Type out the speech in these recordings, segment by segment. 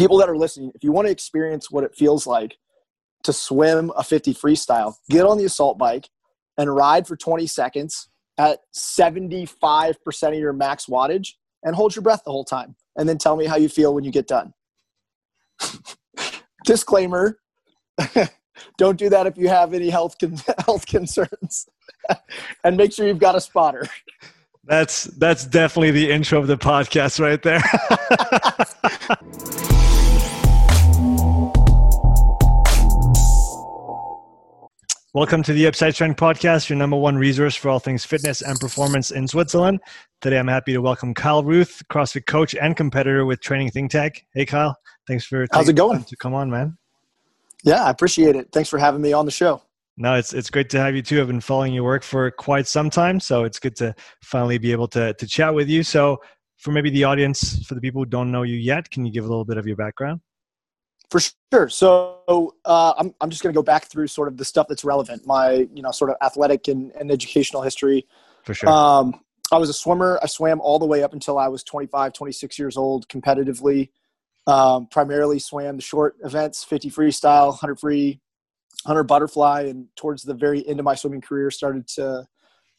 people that are listening, if you want to experience what it feels like to swim a 50 freestyle, get on the assault bike and ride for 20 seconds at 75% of your max wattage and hold your breath the whole time. And then tell me how you feel when you get done. Disclaimer don't do that if you have any health, con- health concerns. and make sure you've got a spotter. That's that's definitely the intro of the podcast right there. Welcome to the Upside Strength Podcast, your number one resource for all things fitness and performance in Switzerland. Today, I'm happy to welcome Kyle Ruth, CrossFit coach and competitor with Training Think Tank. Hey, Kyle, thanks for how's it going to come on, man. Yeah, I appreciate it. Thanks for having me on the show. No, it's it's great to have you too. I've been following your work for quite some time, so it's good to finally be able to to chat with you. So, for maybe the audience, for the people who don't know you yet, can you give a little bit of your background? For sure. So uh, I'm, I'm just going to go back through sort of the stuff that's relevant, my, you know, sort of athletic and, and educational history. For sure. Um, I was a swimmer. I swam all the way up until I was 25, 26 years old competitively. Um, primarily swam the short events, 50 freestyle, 100 free, 100 butterfly. And towards the very end of my swimming career, started to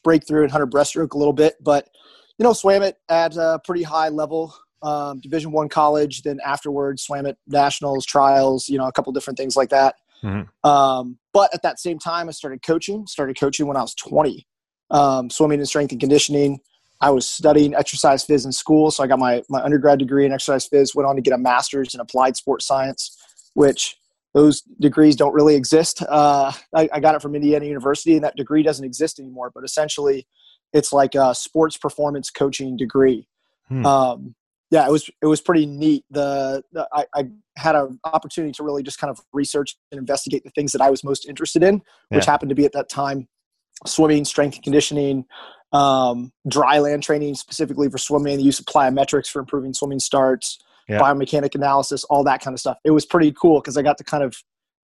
break through in 100 breaststroke a little bit. But, you know, swam it at a pretty high level um, Division One college. Then afterwards, swam at nationals, trials, you know, a couple different things like that. Mm-hmm. Um, but at that same time, I started coaching. Started coaching when I was 20, um, swimming and strength and conditioning. I was studying exercise phys in school, so I got my my undergrad degree in exercise phys. Went on to get a master's in applied sports science, which those degrees don't really exist. Uh, I, I, got it from Indiana University, and that degree doesn't exist anymore. But essentially, it's like a sports performance coaching degree. Hmm. Um, yeah, it was it was pretty neat. The, the I, I, had an opportunity to really just kind of research and investigate the things that I was most interested in, which yeah. happened to be at that time swimming, strength and conditioning, um, dry land training specifically for swimming, the use of plyometrics for improving swimming starts, yeah. biomechanic analysis, all that kind of stuff. It was pretty cool because I got to kind of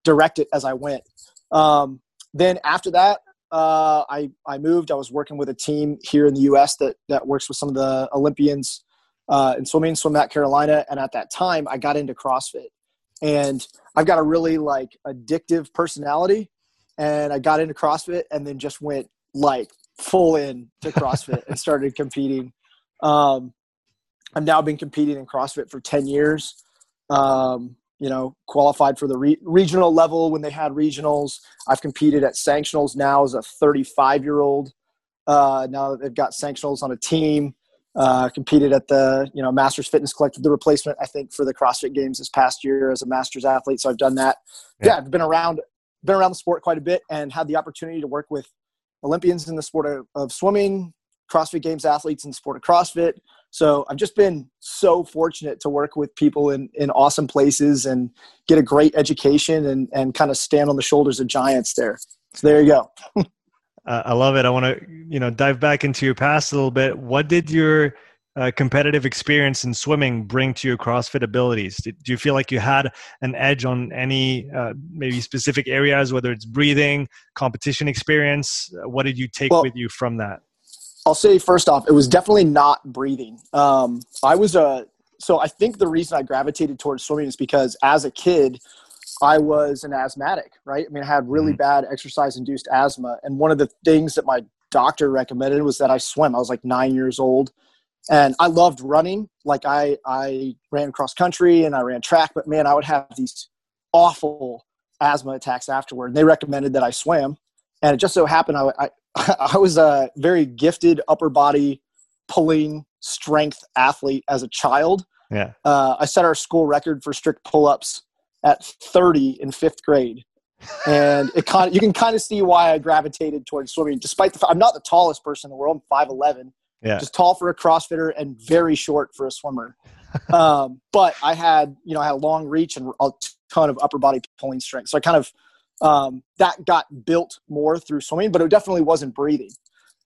direct it as I went. Um, then after that, uh, I I moved. I was working with a team here in the U.S. that that works with some of the Olympians uh, in swimming, SwimMAC Carolina, and at that time I got into CrossFit, and I've got a really like addictive personality, and I got into CrossFit and then just went like full in to CrossFit and started competing. Um, I've now been competing in CrossFit for ten years. Um, you know, qualified for the re- regional level when they had regionals. I've competed at sanctionals now as a 35 year old. Uh, now that they've got sanctionals on a team. Uh, competed at the you know Masters Fitness Collective, the replacement I think for the CrossFit Games this past year as a Masters athlete. So I've done that. Yeah, yeah I've been around been around the sport quite a bit and had the opportunity to work with Olympians in the sport of, of swimming, CrossFit Games athletes in the sport of CrossFit. So I've just been so fortunate to work with people in, in awesome places and get a great education and, and kind of stand on the shoulders of giants there. So there you go. Uh, I love it. I want to, you know, dive back into your past a little bit. What did your uh, competitive experience in swimming bring to your CrossFit abilities? Did, do you feel like you had an edge on any uh, maybe specific areas, whether it's breathing, competition experience? What did you take well, with you from that? I'll say first off, it was definitely not breathing. Um, I was a so I think the reason I gravitated towards swimming is because as a kid, I was an asthmatic, right? I mean, I had really mm-hmm. bad exercise induced asthma. And one of the things that my doctor recommended was that I swim. I was like nine years old and I loved running. Like I, I ran cross country and I ran track, but man, I would have these awful asthma attacks afterward. And they recommended that I swim. And it just so happened I, I, I was a very gifted upper body pulling strength athlete as a child. Yeah. Uh, I set our school record for strict pull ups at 30 in fifth grade. and it kind of, you can kind of see why I gravitated towards swimming, despite the fact I'm not the tallest person in the world. I'm 5'11, yeah. just tall for a CrossFitter and very short for a swimmer. um, but I had, you know, I had a long reach and a ton of upper body pulling strength. So I kind of, um, that got built more through swimming, but it definitely wasn't breathing.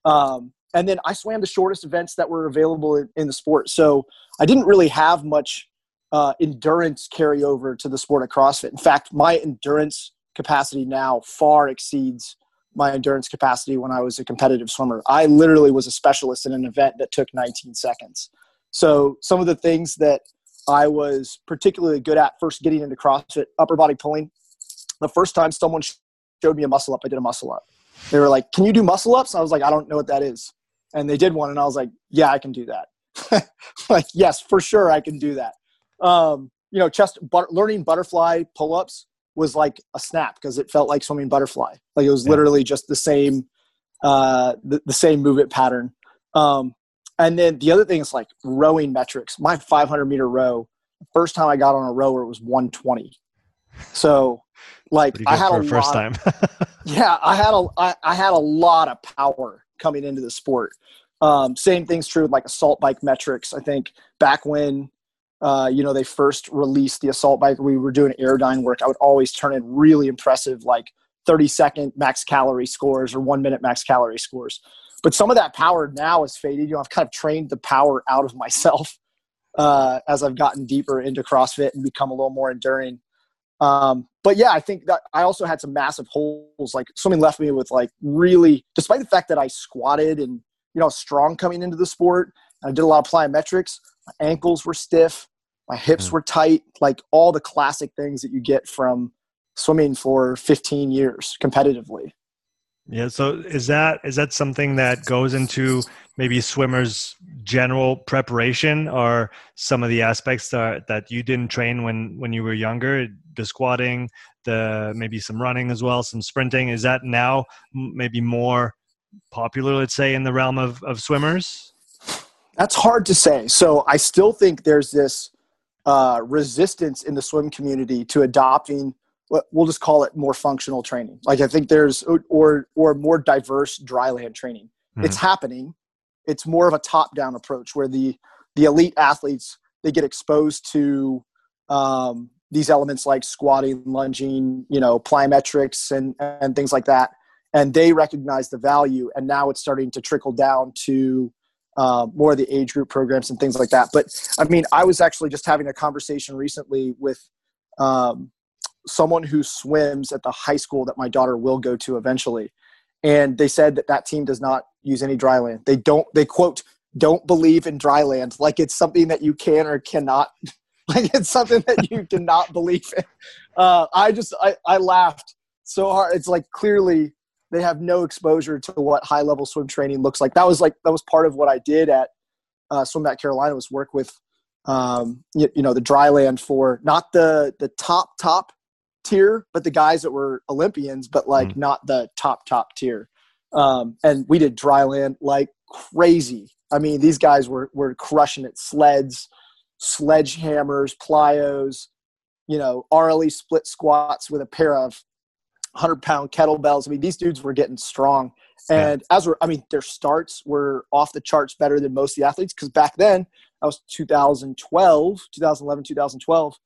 Um, and then I swam the shortest events that were available in, in the sport. So I didn't really have much uh, endurance carry over to the sport of CrossFit. In fact, my endurance capacity now far exceeds my endurance capacity when I was a competitive swimmer. I literally was a specialist in an event that took 19 seconds. So some of the things that I was particularly good at first getting into CrossFit, upper body pulling. The first time someone showed me a muscle up, I did a muscle up. They were like, "Can you do muscle ups?" I was like, "I don't know what that is," and they did one, and I was like, "Yeah, I can do that." like, yes, for sure, I can do that. Um, you know, chest but, learning butterfly pull ups was like a snap because it felt like swimming butterfly. Like it was yeah. literally just the same, uh, the, the same movement pattern. Um, and then the other thing is like rowing metrics. My 500 meter row, first time I got on a rower was 120. So, like I had a first lot, time. yeah, I had a I, I had a lot of power coming into the sport. Um, same thing's true with like assault bike metrics. I think back when uh, you know they first released the assault bike, we were doing Airdyne work. I would always turn in really impressive like 30 second max calorie scores or one minute max calorie scores. But some of that power now is faded. You know, I've kind of trained the power out of myself uh, as I've gotten deeper into CrossFit and become a little more enduring. Um, but yeah, I think that I also had some massive holes. Like swimming left me with like really, despite the fact that I squatted and you know strong coming into the sport, I did a lot of plyometrics. My ankles were stiff, my hips mm. were tight, like all the classic things that you get from swimming for 15 years competitively. Yeah. So is that is that something that goes into maybe swimmers' general preparation, or some of the aspects that that you didn't train when when you were younger? The squatting, the maybe some running as well, some sprinting. Is that now maybe more popular? Let's say in the realm of of swimmers. That's hard to say. So I still think there's this uh, resistance in the swim community to adopting what we'll just call it more functional training. Like I think there's or or more diverse dryland training. Mm-hmm. It's happening. It's more of a top-down approach where the the elite athletes they get exposed to um, these elements like squatting, lunging, you know, plyometrics and and things like that, and they recognize the value. And now it's starting to trickle down to uh, more of the age group programs and things like that. But I mean, I was actually just having a conversation recently with um, someone who swims at the high school that my daughter will go to eventually. And they said that that team does not use any dry land. They don't they quote don't believe in dry land. Like it's something that you can or cannot like it's something that you cannot believe in. Uh, i just I, I laughed so hard. It's like clearly they have no exposure to what high level swim training looks like that was like that was part of what i did at uh, SwimMAC carolina was work with um, you, you know the dry land for not the the top top tier, but the guys that were Olympians, but like mm. not the top top tier. Um, and we did dry land like crazy. I mean, these guys were were crushing it. Sleds, sledgehammers, plyos, you know, RLE split squats with a pair of hundred pound kettlebells. I mean, these dudes were getting strong. And yeah. as we're, I mean, their starts were off the charts better than most of the athletes because back then, that was 2012, 2011, 2012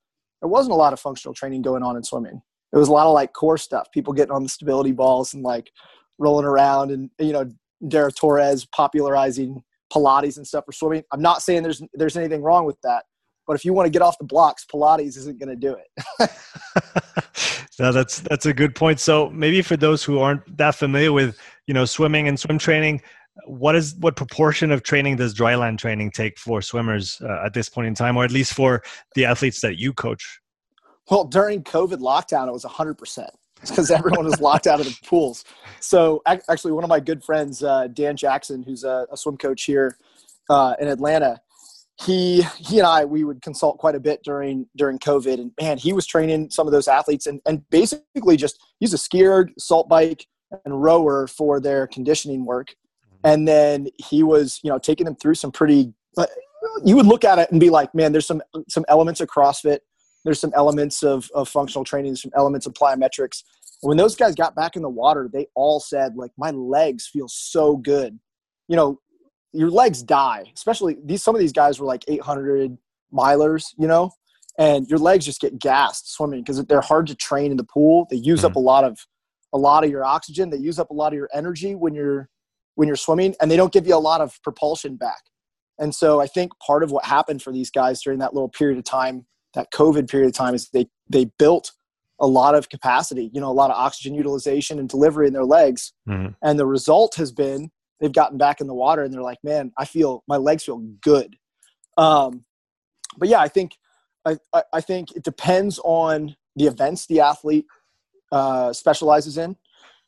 there wasn't a lot of functional training going on in swimming. It was a lot of like core stuff, people getting on the stability balls and like rolling around and, you know, Dara Torres popularizing Pilates and stuff for swimming. I'm not saying there's, there's anything wrong with that, but if you want to get off the blocks, Pilates isn't going to do it. no, that's, that's a good point. So maybe for those who aren't that familiar with, you know, swimming and swim training, what is what proportion of training does dryland training take for swimmers uh, at this point in time or at least for the athletes that you coach well during covid lockdown it was 100% because everyone was locked out of the pools so actually one of my good friends uh, dan jackson who's a, a swim coach here uh, in atlanta he he and i we would consult quite a bit during during covid. And man he was training some of those athletes and and basically just he's a SkiErg assault bike and rower for their conditioning work. Mm-hmm. And then he was you know taking them through some pretty you would look at it and be like man there's some some elements of crossfit. There's some elements of, of functional training. There's some elements of plyometrics. And when those guys got back in the water they all said like my legs feel so good. You know your legs die especially these some of these guys were like 800 milers you know and your legs just get gassed swimming because they're hard to train in the pool they use mm-hmm. up a lot of a lot of your oxygen they use up a lot of your energy when you're when you're swimming and they don't give you a lot of propulsion back. And so I think part of what happened for these guys during that little period of time, that COVID period of time, is they they built a lot of capacity, you know, a lot of oxygen utilization and delivery in their legs. Mm-hmm. And the result has been they've gotten back in the water and they're like, man, I feel my legs feel good. Um, but yeah, I think I, I think it depends on the events the athlete uh, specializes in.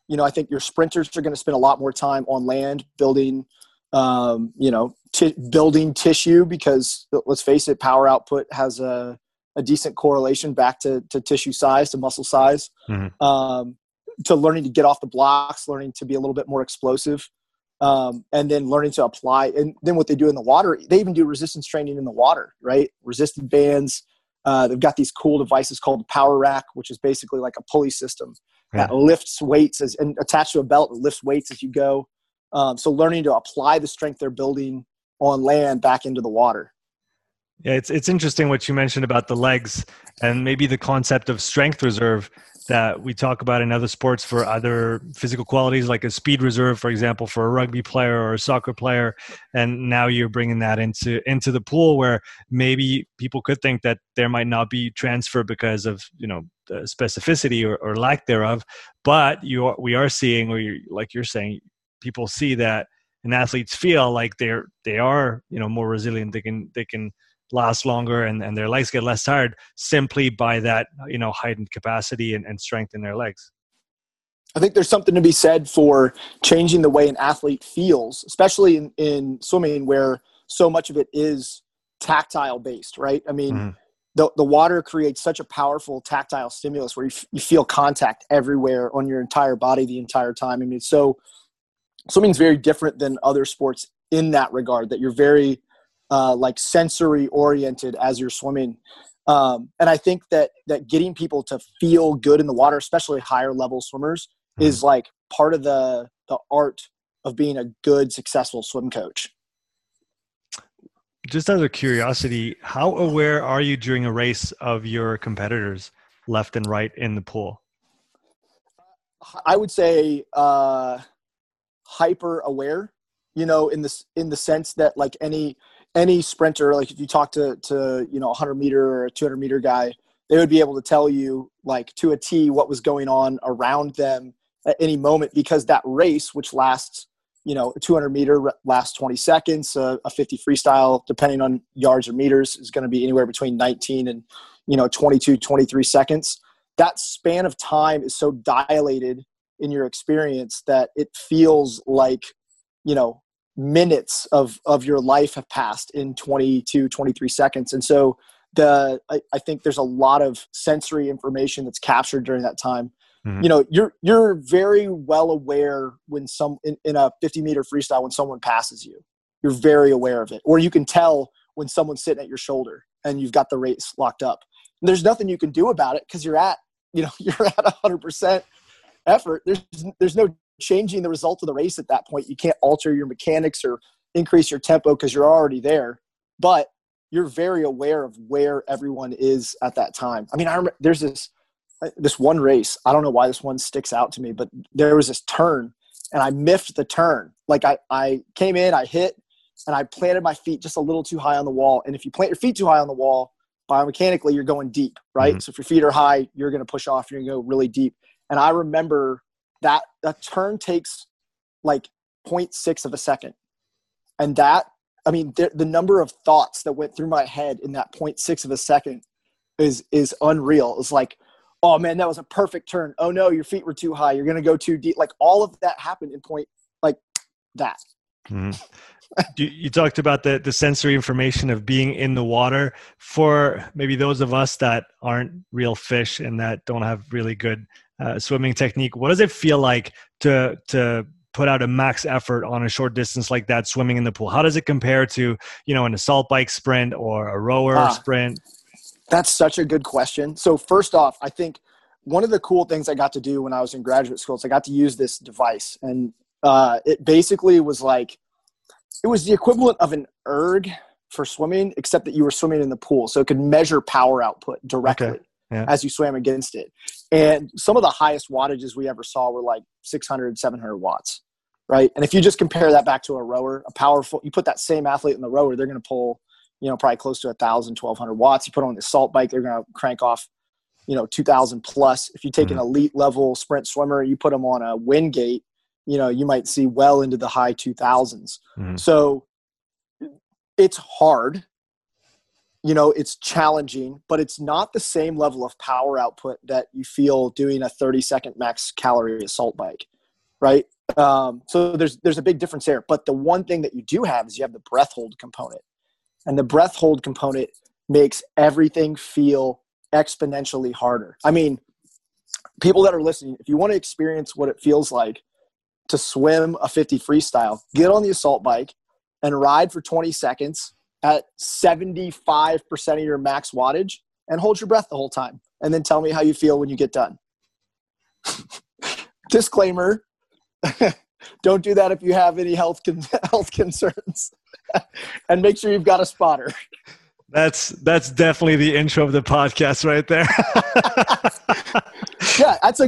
You know, I think your sprinters are going to spend a lot more time on land building, um, you know, t- building tissue because let's face it, power output has a, a decent correlation back to, to tissue size, to muscle size, mm-hmm. um, to learning to get off the blocks, learning to be a little bit more explosive. Um, and then learning to apply. And then what they do in the water, they even do resistance training in the water, right? Resistant bands, uh, they've got these cool devices called the Power Rack, which is basically like a pulley system yeah. that lifts weights as, and attached to a belt that lifts weights as you go. Um, so learning to apply the strength they're building on land back into the water. Yeah, it's it's interesting what you mentioned about the legs and maybe the concept of strength reserve that we talk about in other sports for other physical qualities, like a speed reserve, for example, for a rugby player or a soccer player. And now you're bringing that into into the pool where maybe people could think that there might not be transfer because of you know specificity or, or lack thereof. But you are, we are seeing, or you're, like you're saying, people see that and athletes feel like they're they are you know more resilient. They can they can last longer and, and their legs get less tired simply by that you know heightened capacity and, and strength in their legs. I think there's something to be said for changing the way an athlete feels especially in, in swimming where so much of it is tactile based right? I mean mm-hmm. the, the water creates such a powerful tactile stimulus where you, f- you feel contact everywhere on your entire body the entire time. I mean so swimming's very different than other sports in that regard that you're very uh, like sensory oriented as you're swimming. Um, and I think that that getting people to feel good in the water, especially higher level swimmers, mm-hmm. is like part of the the art of being a good, successful swim coach. Just out of curiosity, how aware are you during a race of your competitors left and right in the pool? I would say uh, hyper aware. You know, in this in the sense that like any any sprinter, like if you talk to to you know a hundred meter or a two hundred meter guy, they would be able to tell you like to a T what was going on around them at any moment because that race, which lasts you know a 200 meter lasts 20 seconds, a, a 50 freestyle depending on yards or meters is going to be anywhere between 19 and you know 22 23 seconds. That span of time is so dilated in your experience that it feels like you know minutes of of your life have passed in 22 23 seconds. And so the I, I, think there's a lot of sensory information that's captured during that time. Mm-hmm. you know you're you're very well aware when some in, in a 50 meter freestyle when someone passes you. You're very aware of it. Or you can tell when someone's sitting at your shoulder and you've got the race locked up. And there's nothing you can do about it because you're at you know you're at 100% effort. There's there's no changing the result of the race at that point. You can't alter your mechanics or increase your tempo because you're already there. But you're very aware of where everyone is at that time. I mean, I remember there's this uh, this one race. I don't know why this one sticks out to me, but there was this turn and I miffed the turn. Like I, I came in, I hit, and I planted my feet just a little too high on the wall. And if you plant your feet too high on the wall, biomechanically you're going deep, right? Mm-hmm. So if your feet are high, you're going to push off. You're going to go really deep. And I remember that a turn takes like 0.6 of a second. And that i mean the, the number of thoughts that went through my head in that 0.6 of a second is is unreal. It's like oh man that was a perfect turn. Oh no your feet were too high. You're to go too deep. Like all of that happened in point like that. Mm-hmm. you, you, talked about the, the sensory information of being in the water. For maybe those of us that aren't real fish and that don't have really good uh, swimming technique. What does it feel like to to put out a max effort on a short distance like that, swimming in the pool? How does it compare to you know an assault bike sprint or a rower ah, sprint? That's such a good question. So first off, I think one of the cool things I got to do when I was in graduate school is I got to use this device, and uh, it basically was like it was the equivalent of an erg for swimming, except that you were swimming in the pool, so it could measure power output directly. Okay yeah. as you swam against it. And some of the highest wattages we ever saw were like 600, 700 watts, right? And if you just compare that back to a rower, a powerful, you put that same athlete in the rower, they're going to pull, you know, probably close to 1,000, 1,200 watts. You put on the assault bike, they're going to crank off, you know, 2,000 plus. If you take mm-hmm. an elite level sprint swimmer, you put them on a Wingate, you know, you might see well into the high 2000s. Mm-hmm. So it's hard you know it's challenging but it's not the same level of power output that you feel doing a 30 second max calorie assault bike right? Um, so there's there's a big difference there. But the one thing that you do have is you have the breath hold component. And the breath hold component makes everything feel exponentially harder. I mean people that are listening if you want to experience what it feels like to swim a 50 freestyle get on the assault bike and ride for 20 seconds at 75% of your max wattage and hold your breath the whole time. And then tell me how you feel when you get done. Disclaimer don't do that if you have any health, con- health concerns. and make sure you've got a spotter. That's that's definitely the intro of the podcast right there. yeah, that's a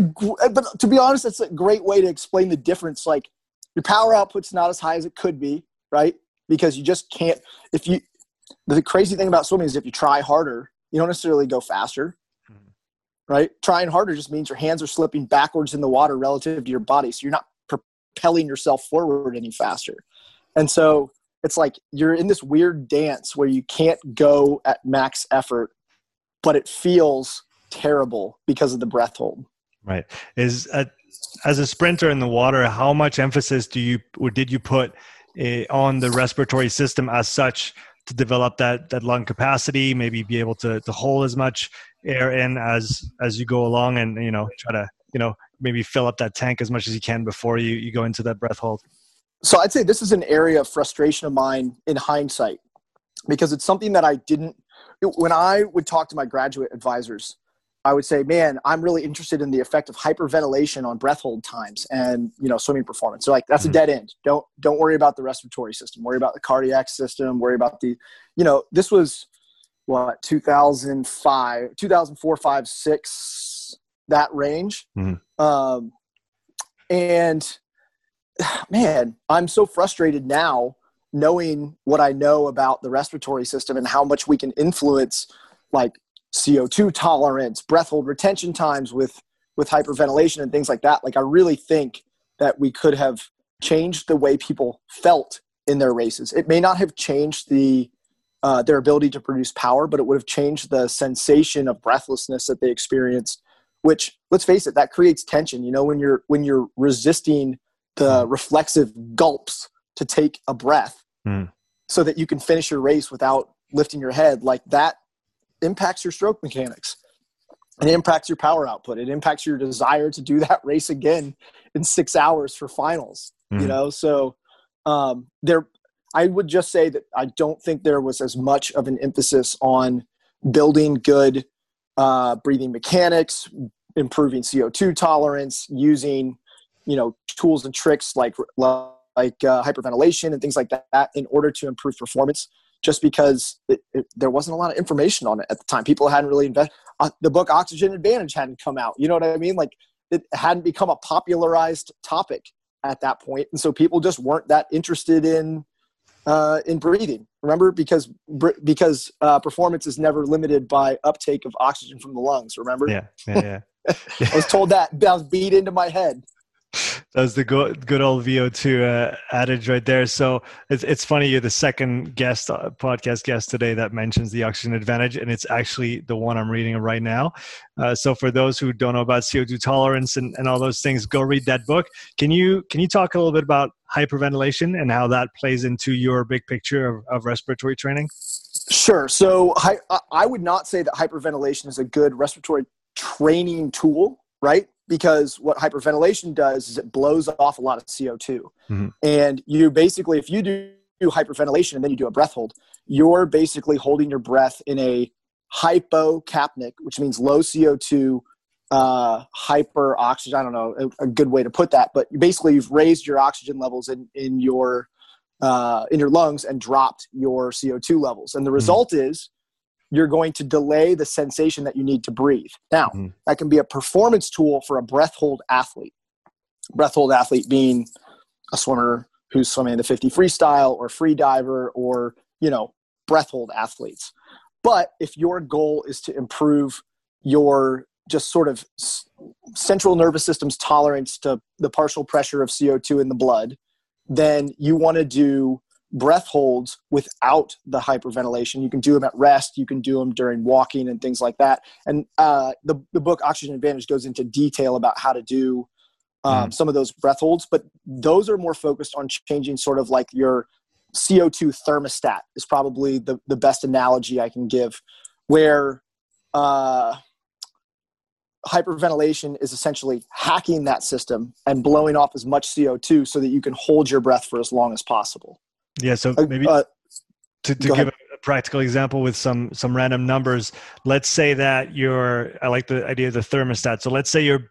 but to be honest, that's a great way to explain the difference. Like your power output's not as high as it could be, right? Because you just can't. If you the crazy thing about swimming is if you try harder, you don't necessarily go faster. Mm-hmm. Right? Trying harder just means your hands are slipping backwards in the water relative to your body. So you're not propelling yourself forward any faster. And so it's like you're in this weird dance where you can't go at max effort, but it feels terrible because of the breath hold. Right. Is a, as a sprinter in the water, how much emphasis do you or did you put uh, on the respiratory system as such to develop that that lung capacity, maybe be able to to hold as much air in as as you go along, and you know try to you know maybe fill up that tank as much as you can before you you go into that breath hold. So I'd say this is an area of frustration of mine in hindsight because it's something that I didn't when I would talk to my graduate advisors I would say, man, I'm really interested in the effect of hyperventilation on breath hold times and you know swimming performance. So like that's mm-hmm. a dead end. Don't don't worry about the respiratory system. Worry about the cardiac system. Worry about the, you know, this was what 2005, 2004, five, six, that range. Mm-hmm. Um, and man, I'm so frustrated now knowing what I know about the respiratory system and how much we can influence like CO2 tolerance, breath hold retention times with with hyperventilation and things like that. Like I really think that we could have changed the way people felt in their races. It may not have changed the uh, their ability to produce power, but it would have changed the sensation of breathlessness that they experienced. Which, let's face it, that creates tension. You know, when you're when you're resisting the mm. reflexive gulps to take a breath, mm. so that you can finish your race without lifting your head, like that impacts your stroke mechanics. It impacts your power output. It impacts your desire to do that race again in six hours for finals. Mm-hmm. You know, so um, there. I would just say that I don't think there was as much of an emphasis on building good uh, breathing mechanics, improving CO2 tolerance, using you know tools and tricks like like uh, hyperventilation and things like that in order to improve performance just because it, it, there wasn't a lot of information on it at the time. People hadn't really invested. Uh, the book Oxygen Advantage hadn't come out. You know what I mean? Like it hadn't become a popularized topic at that point, and so people just weren't that interested in uh, in breathing. Remember, because because uh, performance is never limited by uptake of oxygen from the lungs. Remember? Yeah, yeah, yeah. I was told that. That was beat into my head. That's the good, good old VO2 uh, adage right there. So it's, it's funny, you're the second guest, uh, podcast guest today that mentions the oxygen advantage, and it's actually the one I'm reading right now. Uh, so for those who don't know about CO2 tolerance and, and all those things, go read that book. Can you can you talk a little bit about hyperventilation and how that plays into your big picture of, of respiratory training? Sure. So I, I would not say that hyperventilation is a good respiratory training tool, right? Because what hyperventilation does is it blows off a lot of CO2. Mm-hmm. And you basically, if you do hyperventilation and then you do a breath hold, you're basically holding your breath in a hypocapnic, which means low CO2, uh, hyper oxygen. I don't know a, a, good way to put that, but basically you've raised your oxygen levels in, in your uh, in your lungs and dropped your CO2 levels. And the mm-hmm. result mm-hmm. is you're going to delay the sensation that you need to breathe. Now, mm-hmm. that can be a performance tool for a breath hold athlete. Breath hold athlete being a swimmer who's swimming the 50 freestyle or free diver or, you know, breath hold athletes. But if your goal is to improve your just sort of central nervous system's tolerance to the partial pressure of CO2 in the blood, then you want to do breath holds without the hyperventilation. You can do them at rest. You can do them during walking and things like that. And uh, the the book Oxygen Advantage goes into detail about how to do um, mm. some of those breath holds, but those are more focused on changing sort of like your CO2 thermostat is probably the, the best analogy I can give, where uh, hyperventilation is essentially hacking that system and blowing off as much CO2 so that you can hold your breath for as long as possible. Yeah, so uh, maybe uh, to, to give ahead. a practical example with some some random numbers, let's say that your I like the idea of the thermostat. So let's say your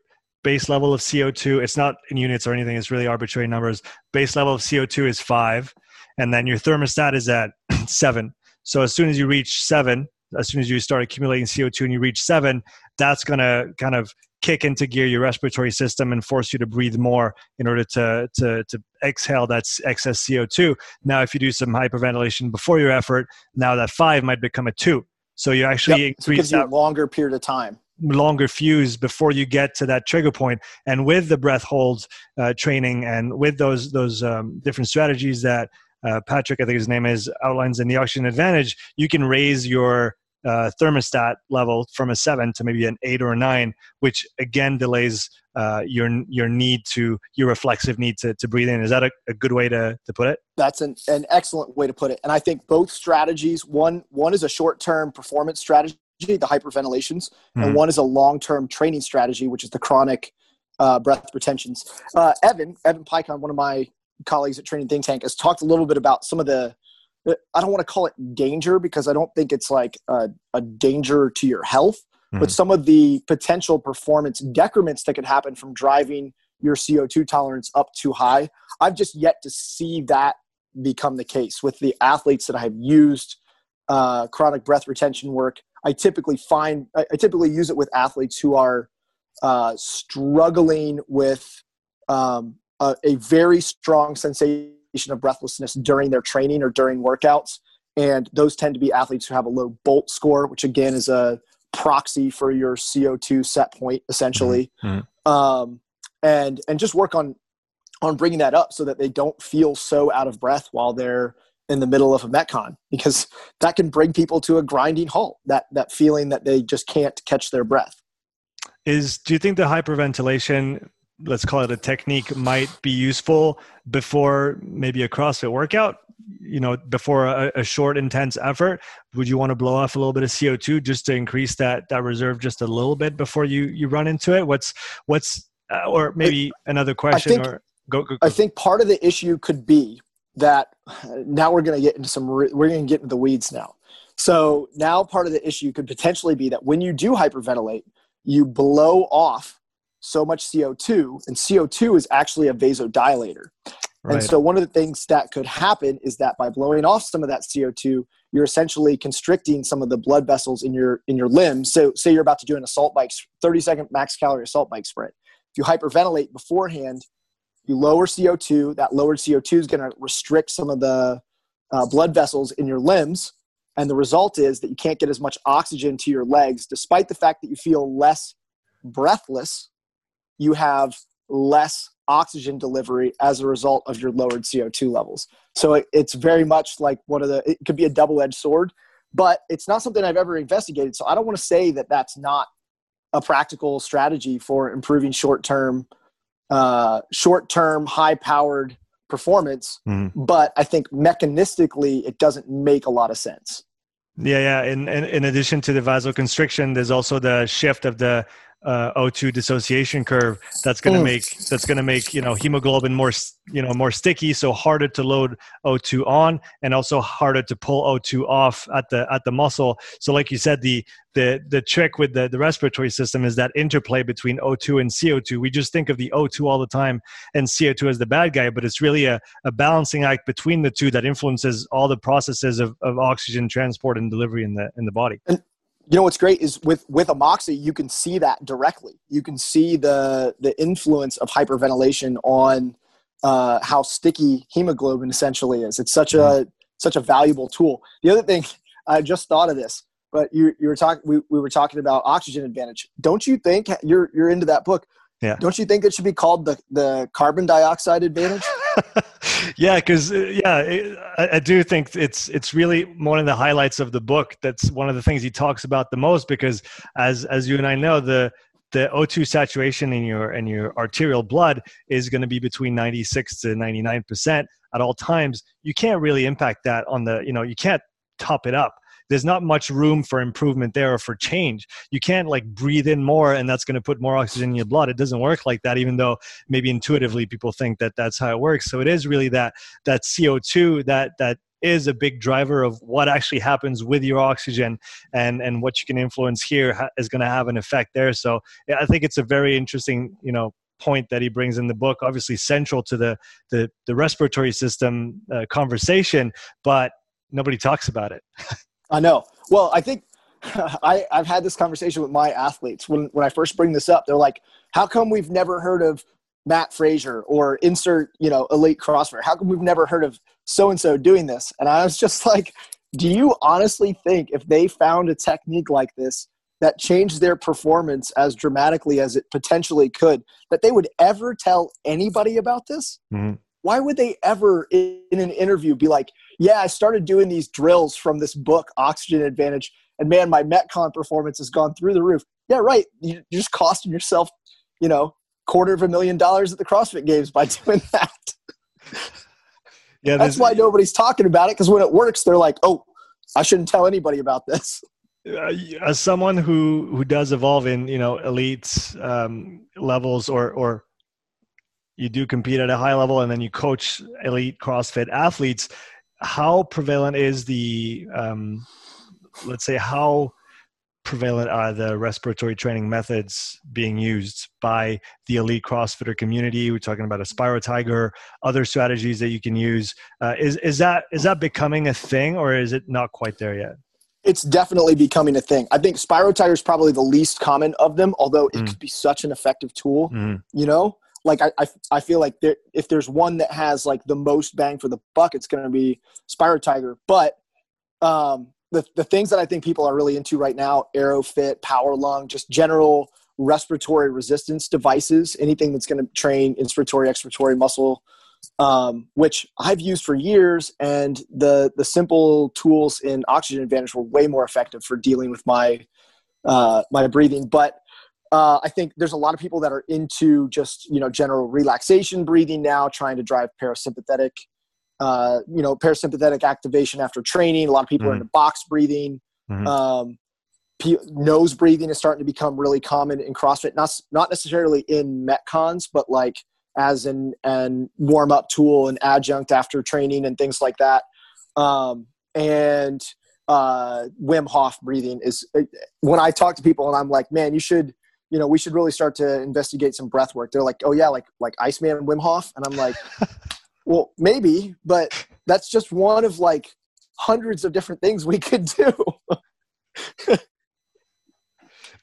base level of CO2, it's not in units or anything, it's really arbitrary numbers. Base level of CO2 is five, and then your thermostat is at seven. So as soon as you reach seven, as soon as you start accumulating CO2 and you reach seven, that's going to kind of kick into gear your respiratory system and force you to breathe more in order to, to, to exhale that excess CO2. Now, if you do some hyperventilation before your effort, now that five might become a two. So you actually yep. increase so that longer period of time longer fuse before you get to that trigger point and with the breath holds uh, training and with those those um, different strategies that uh, Patrick, I think his name is, outlines in the Oxygen Advantage, you can raise your uh, thermostat level from a seven to maybe an eight or a nine, which again delays uh, your your need to your reflexive need to, to breathe in. Is that a, a good way to, to put it? That's an, an excellent way to put it. And I think both strategies one one is a short term performance strategy, the hyperventilations, mm-hmm. and one is a long term training strategy, which is the chronic uh, breath retentions. Uh, Evan Evan Peikon, one of my colleagues at Training Think Tank has talked a little bit about some of the I don't want to call it danger because I don't think it's like a, a danger to your health, mm-hmm. but some of the potential performance decrements that could happen from driving your CO2 tolerance up too high. I've just yet to see that become the case with the athletes that I have used uh, chronic breath retention work. I typically find I, I typically use it with athletes who are uh, struggling with um, a, a very strong sensation of breathlessness during their training or during workouts. And those tend to be athletes who have a low BOLT score, which again is a proxy for your CO2 set point, essentially. Mm-hmm. mm-hmm. Um, and and just work on on bringing that up so that they don't feel so out of breath while they're in the middle of a metcon because that can bring people to a grinding halt that that feeling that they just can't catch their breath is do you think the hyperventilation let's call it a technique might be useful before maybe a CrossFit workout, you know, before a, a, short intense effort, would you want to blow off a little bit of CO2 just to increase that that reserve just a little bit before you you run into it? What's what's uh, or maybe another question I think, or go, go, go, I think part of the issue could be that now we're going to get into some we're going to get into the weeds now. So now part of the issue could potentially be that when you do hyperventilate, you blow off so much CO2, and CO2 is actually a vasodilator. Right. And so, one of the things that could happen is that by blowing off some of that CO2, you're essentially constricting some of the blood vessels in your in your limbs. So, say you're about to do an assault bike, 30 second max calorie assault bike sprint. If you hyperventilate beforehand, you lower CO2. That lowered CO2 is going to restrict some of the uh, blood vessels in your limbs, and the result is that you can't get as much oxygen to your legs, despite the fact that you feel less breathless you have less oxygen delivery as a result of your lowered CO2 levels. So it, it's very much like one of the, it could be a double edged sword, but it's not something I've ever investigated. So I don't want to say that that's not a practical strategy for improving short term, uh, short term, high powered performance. Mm-hmm. But I think mechanistically, it doesn't make a lot of sense. Yeah, yeah. In, in, in addition to the vasoconstriction, there's also the shift of the uh, O2 dissociation curve that's going to make that's going to make you know hemoglobin more you know more sticky so harder to load O2 on and also harder to pull O2 off at the at the muscle. So like you said the the the trick with the the respiratory system is that interplay between O2 and CO2 we just think of the O2 all the time and CO2 as the bad guy but it's really a, a balancing act between the two that influences all the processes of, of oxygen transport and delivery in the in the body. And- you know what's great is with with a Moxy, you can see that directly. You can see the the influence of hyperventilation on uh, how sticky hemoglobin essentially is. It's such a mm-hmm. such a valuable tool. The other thing I just thought of this, but you you were talking we, we were talking about oxygen advantage. Don't you think you're you're into that book? Yeah. Don't you think it should be called the the carbon dioxide advantage? yeah, because uh, yeah, it, I, I, do think it's it's really one of the highlights of the book. That's one of the things he talks about the most because, as as you and I know, the the O2 saturation in your in your arterial blood is going to be between 96 to 99 percent at all times. You can't really impact that on the you know you can't top it up there's not much room for improvement there or for change. You can't like breathe in more and that's going to put more oxygen in your blood. It doesn't work like that, even though maybe intuitively people think that that's how it works. So it is really that that CO2 that that is a big driver of what actually happens with your oxygen and and what you can influence here is going to have an effect there so i think it's a very interesting you know point that he brings in the book obviously central to the the, the respiratory system uh, conversation but nobody talks about it I know. Well, I think I, I've had this conversation with my athletes. When, when I first bring this up, they're like, how come we've never heard of Matt Fraser or insert, you know, elite CrossFit? How come we've never heard of so and so doing this? And I was just like, do you honestly think if they found a technique like this that changed their performance as dramatically as it potentially could, that they would ever tell anybody about this? Mm-hmm. Why would they ever in an interview be like, yeah, I started doing these drills from this book, Oxygen Advantage, and man, my Metcon performance has gone through the roof. Yeah, right. You're just costing yourself, you know, quarter of a million dollars at the CrossFit Games by doing that. Yeah, that's why nobody's talking about it because when it works, they're like, "Oh, I shouldn't tell anybody about this." Uh, as someone who who does evolve in you know elite um, levels or or you do compete at a high level and then you coach elite CrossFit athletes, how prevalent is the um, let's say how prevalent are the respiratory training methods being used by the elite crossfitter community? We're talking about a spiro tiger other strategies that you can use. Uh, is, is that is that becoming a thing or is it not quite there yet? It's definitely becoming a thing. I think spiro tiger is probably the least common of them although it mm. could be such an effective tool mm. you know like I, I, I feel like there, if there's one that has like the most bang for the buck, it's going to be Spiro Tiger. But um, the the things that I think people are really into right now, Airofit, Power Lung, just general respiratory resistance devices, anything that's going to train inspiratory, expiratory muscle, um, which I've used for years, and the the simple tools in Oxygen Advantage were way more effective for dealing with my uh, my breathing. But uh, I think there's a lot of people that are into just you know general relaxation breathing now, trying to drive parasympathetic, uh, you know, parasympathetic activation after training. A lot of people mm-hmm. are into box breathing. Mm-hmm. Um, p- nose breathing is starting to become really common in CrossFit. Not not necessarily in metcons, but like as an an warm up tool and adjunct after training and things like that. Um, and uh, Wim Hof breathing is uh, when I talk to people and I'm like, man, you should you know, we should really start to investigate some breath work. They're like, oh yeah, like like Iceman and Wim Hof, and I'm like, well, maybe, but that's just one of like hundreds of different things we could do.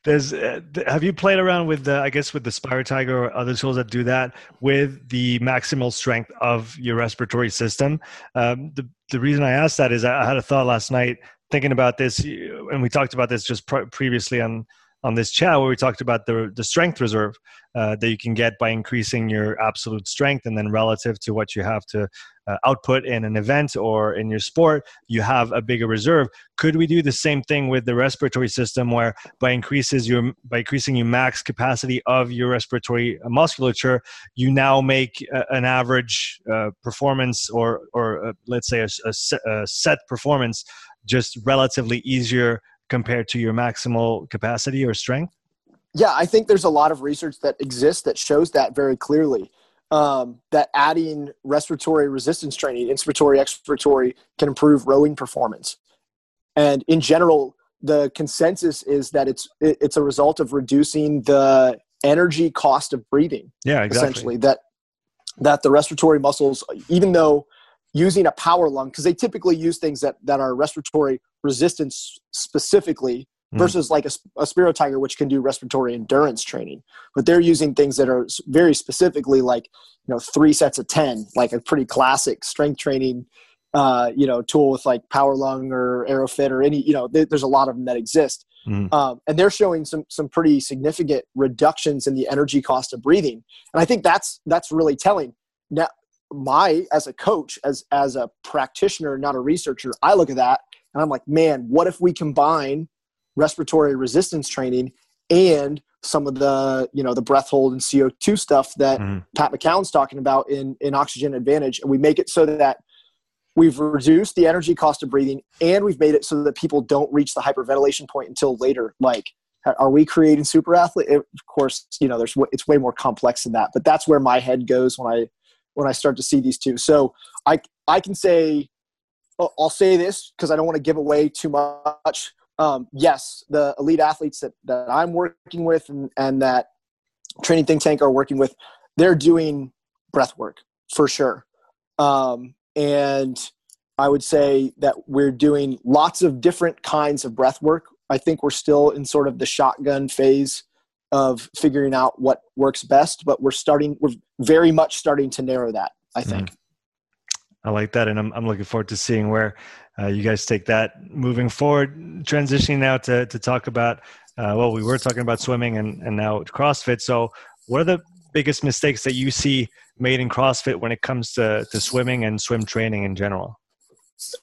There's, uh, have you played around with the, I guess, with the Spiro Tiger or other tools that do that with the maximal strength of your respiratory system? Um, the the reason I asked that is I had a thought last night thinking about this, and we talked about this just previously on on this chat where we talked about the, the strength reserve uh, that you can get by increasing your absolute strength. And then relative to what you have to uh, output in an event or in your sport you have a bigger reserve. Could we do the same thing with the respiratory system where by increases your by increasing your max capacity of your respiratory musculature you now make a, an average uh, performance or or uh, let's say a, a, a set performance just relatively easier compared to your maximal capacity or strength? Yeah, I think there's a lot of research that exists that shows that very clearly. Um, that adding respiratory resistance training, inspiratory, expiratory, can improve rowing performance. And in general, the consensus is that it's it's a result of reducing the energy cost of breathing. Yeah, exactly. Essentially, that that the respiratory muscles, even though using a power lung because they typically use things that, that are respiratory resistance specifically mm. versus like a, a Spiro Tiger, which can do respiratory endurance training. But they're using things that are very specifically like, you know, three sets of 10, like a pretty classic strength training, uh, you know, tool with like power lung or Airofit or any, you know, th- there's a lot of them that exist. Mm. Um, and they're showing some, some pretty significant reductions in the energy cost of breathing. And I think that's, that's really telling. Now, my as a coach, as as a practitioner, not a researcher, I look at that and I'm like, man, what if we combine respiratory resistance training and some of the you know the breath hold and CO2 stuff that mm-hmm. Pat McKeown's talking about in in Oxygen Advantage, and we make it so that we've reduced the energy cost of breathing and we've made it so that people don't reach the hyperventilation point until later. Like, are we creating super athlete? It, of course, you know, there's it's way more complex than that, but that's where my head goes when I when I start to see these two. So I I can say I'll say this because I don't want to give away too much um, yes, the elite athletes that, that I'm working with and, and that training think tank are working with, they're doing breath work for sure. Um, and I would say that we're doing lots of different kinds of breath work. I think we're still in sort of the shotgun phase of figuring out what works best, but we're starting, we're very much starting to narrow that, I think. Mm. I like that. And I'm, I'm looking forward to seeing where uh, you guys take that moving forward. Transitioning now to, to talk about, uh, well, we were talking about swimming and, and now CrossFit. So, what are the biggest mistakes that you see made in CrossFit when it comes to, to swimming and swim training in general?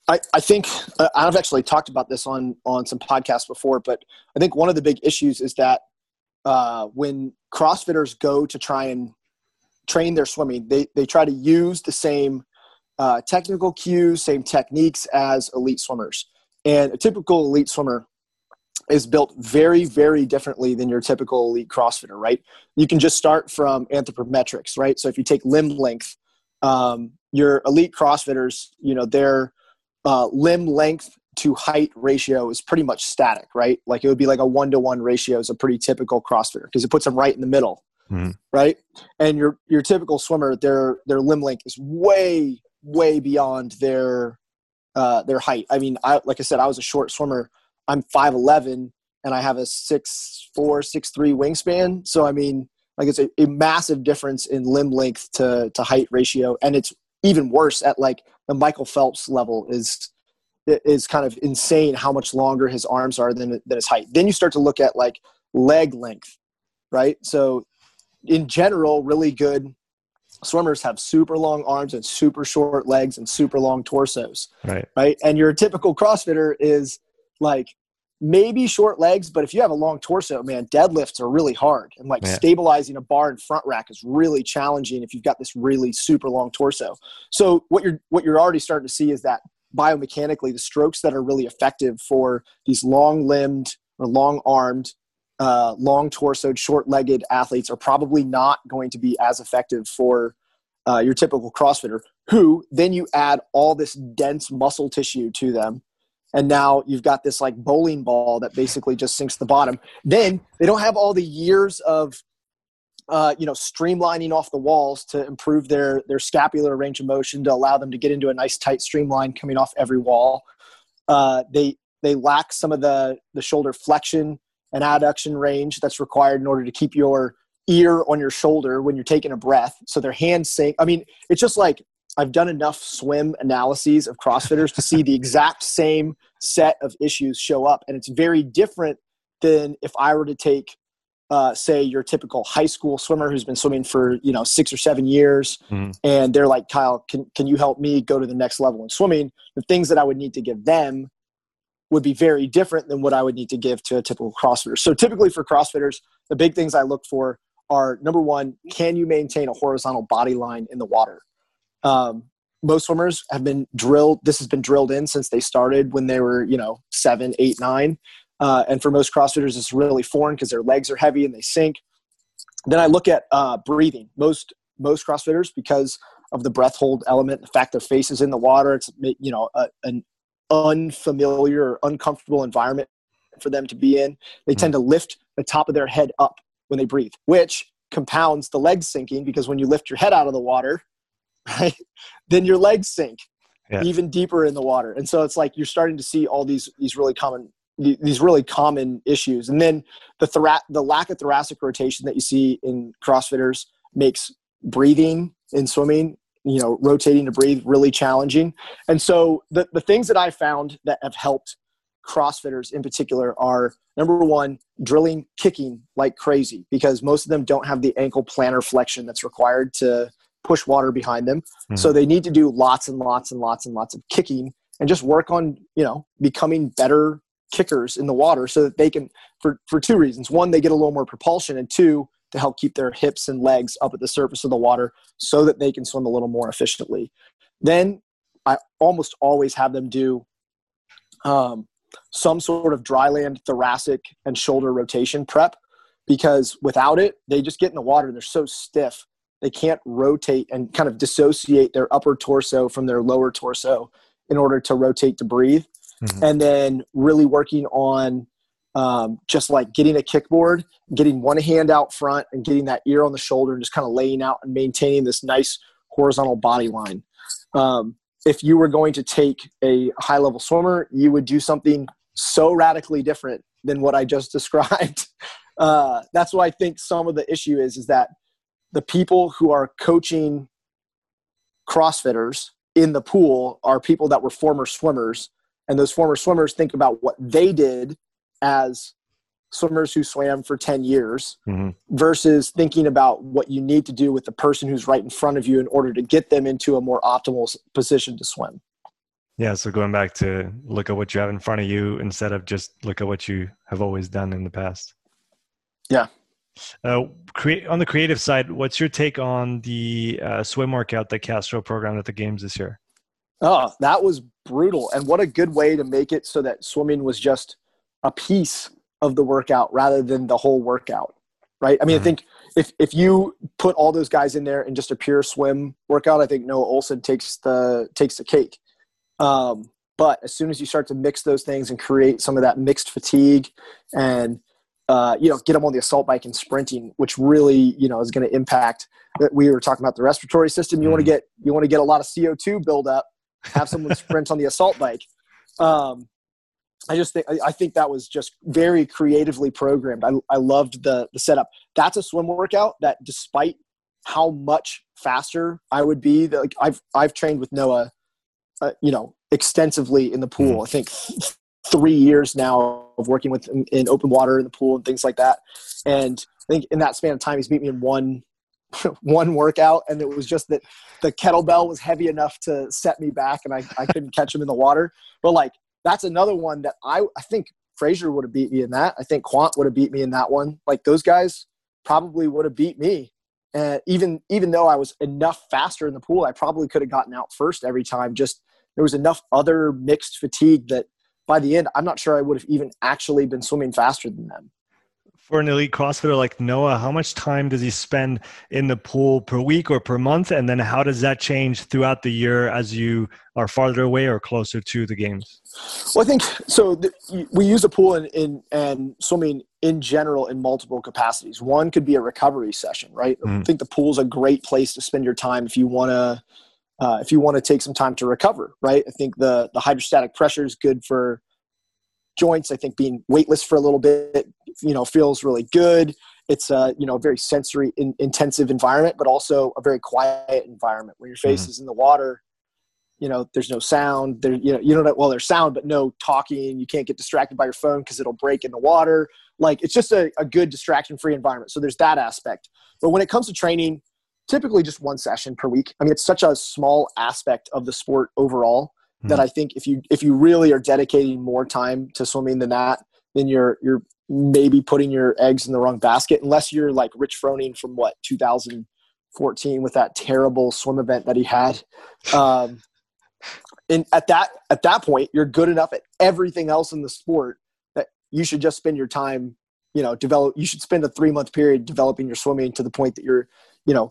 I, I think uh, I've actually talked about this on, on some podcasts before, but I think one of the big issues is that uh, when CrossFitters go to try and train their swimming, they, they try to use the same uh, technical cues, same techniques as elite swimmers. And a typical elite swimmer is built very, very differently than your typical elite CrossFitter, right? You can just start from anthropometrics, right? So if you take limb length, um, your elite CrossFitters, you know, their uh, limb length to height ratio is pretty much static, right? Like it would be like a one to one ratio is a pretty typical CrossFitter because it puts them right in the middle, mm-hmm. right? And your your typical swimmer, their their limb length is way way beyond their uh, their height. I mean, I like I said, I was a short swimmer. I'm five eleven and I have a six four, six three wingspan. So I mean, like it's a, a, massive difference in limb length to to height ratio, and it's even worse at like the Michael Phelps level is is kind of insane how much longer his arms are than than his height. Then you start to look at like leg length, right? So in general, really good swimmers have super long arms and super short legs and super long torsos. Right. Right. And your typical CrossFitter is like maybe short legs, but if you have a long torso, man, deadlifts are really hard. And like yeah. stabilizing a bar and front rack is really challenging if you've got this really super long torso. So what you're what you're already starting to see is that biomechanically the strokes that are really effective for these long limbed or long armed uh, long torsoed, short legged athletes are probably not going to be as effective for uh, your typical CrossFitter, who then you add all this dense muscle tissue to them. And now you've got this like bowling ball that basically just sinks the bottom. Then they don't have all the years of uh, you know streamlining off the walls to improve their their scapular range of motion to allow them to get into a nice tight streamline coming off every wall. Uh, they they lack some of the the shoulder flexion an adduction range that's required in order to keep your ear on your shoulder when you're taking a breath. So their hands sink. I mean, it's just like I've done enough swim analyses of CrossFitters to see the exact same set of issues show up. And it's very different than if I were to take, uh, say, your typical high school swimmer who's been swimming for, you know, six or seven years. Mm-hmm. And they're like, Kyle, can, can you help me go to the next level in swimming? The things that I would need to give them would be very different than what I would need to give to a typical CrossFitter. So typically for CrossFitters, the big things I look for are number one, can you maintain a horizontal body line in the water? Um, most swimmers have been drilled. This has been drilled in since they started when they were, you know, seven, eight, nine. Uh, and for most CrossFitters, it's really foreign because their legs are heavy and they sink. Then I look at uh, breathing. Most most CrossFitters, because of the breath hold element, the fact their face is in the water, it's you know a, an unfamiliar or uncomfortable environment for them to be in. They tend mm-hmm. to lift the top of their head up when they breathe, which compounds the legs sinking because when you lift your head out of the water, right, then your legs sink yeah. even deeper in the water. And so it's like you're starting to see all these these really common these really common issues. And then the thora- the lack of thoracic rotation that you see in CrossFitters makes breathing in swimming you know rotating to breathe really challenging and so the, the things that i found that have helped crossfitters in particular are number one drilling kicking like crazy because most of them don't have the ankle plantar flexion that's required to push water behind them. Mm-hmm. So they need to do lots and lots and lots and lots of kicking and just work on, you know, becoming better kickers in the water so that they can for for two reasons. One, they get a little more propulsion and two, to help keep their hips and legs up at the surface of the water so that they can swim a little more efficiently. Then I almost always have them do um, some sort of dryland thoracic and shoulder rotation prep because without it, they just get in the water and they're so stiff they can't rotate and kind of dissociate their upper torso from their lower torso in order to rotate to breathe. Mm-hmm. And then really working on um, just like getting a kickboard, getting one hand out front and getting that ear on the shoulder and just kind of laying out and maintaining this nice horizontal body line. Um, if you were going to take a high level swimmer, you would do something so radically different than what I just described. Uh, that's what I think some of the issue is, is that the people who are coaching CrossFitters in the pool are people that were former swimmers. And those former swimmers think about what they did as swimmers who swam for 10 years mm-hmm. versus thinking about what you need to do with the person who's right in front of you in order to get them into a more optimal position to swim. Yeah, so going back to look at what you have in front of you instead of just look at what you have always done in the past. Yeah, uh, create on the creative side, what's your take on the uh, swim workout that Castro programmed at the games this year? Oh, that was brutal, and what a good way to make it so that swimming was just a piece of the workout rather than the whole workout. Right? I mean, mm-hmm. I think if if you put all those guys in there in just a pure swim workout, I think Noah Ohlsen takes the takes the cake. Um, but as soon as you start to mix those things and create some of that mixed fatigue and uh, you know, get them on the assault bike and sprinting, which really, you know, is going to impact. That we were talking about the respiratory system. You mm want to get you want to get a lot of CO two buildup. Have someone sprint on the assault bike. Um, I just think I think that was just very creatively programmed. I, I loved the the setup. That's a swim workout that, despite how much faster I would be, like I've I've trained with Noah, uh, you know, extensively in the pool. mm I think three years now of working with in, in open water in the pool and things like that. And I think in that span of time, he's beat me in one one workout, and it was just that the kettlebell was heavy enough to set me back, and I, I couldn't catch him in the water. But like that's another one that I I think Fraser would have beat me in that. I think Quant would have beat me in that one. Like those guys probably would have beat me. And even even though I was enough faster in the pool, I probably could have gotten out first every time. Just there was enough other mixed fatigue that by the end, I'm not sure I would have even actually been swimming faster than them. For an elite CrossFitter like Noah, how much time does he spend in the pool per week or per month? And then how does that change throughout the year as you are farther away or closer to the games? Well, I think so. The, we use a pool in, in, and swimming in general in multiple capacities. One could be a recovery session, right? Mm. I think the pool is a great place to spend your time if you want to uh, if you want to take some time to recover, right? I think the the hydrostatic pressure is good for joints. I think being weightless for a little bit, you know, feels really good. It's a you know very sensory in, intensive environment, but also a very quiet environment where your face mm-hmm. is in the water. You know, there's no sound. There, you know, you don't know. Well, there's sound, but no talking. You can't get distracted by your phone because it'll break in the water. Like it's just a, a good distraction-free environment. So there's that aspect. But when it comes to training, typically just one session per week. I mean, it's such a small aspect of the sport overall mm-hmm. that I think if you if you really are dedicating more time to swimming than that, then you're you're maybe putting your eggs in the wrong basket. Unless you're like Rich Froning from what 2014 with that terrible swim event that he had. Um, and at that at that point, you're good enough at everything else in the sport that you should just spend your time you know develop you should spend a three month period developing your swimming to the point that you're you know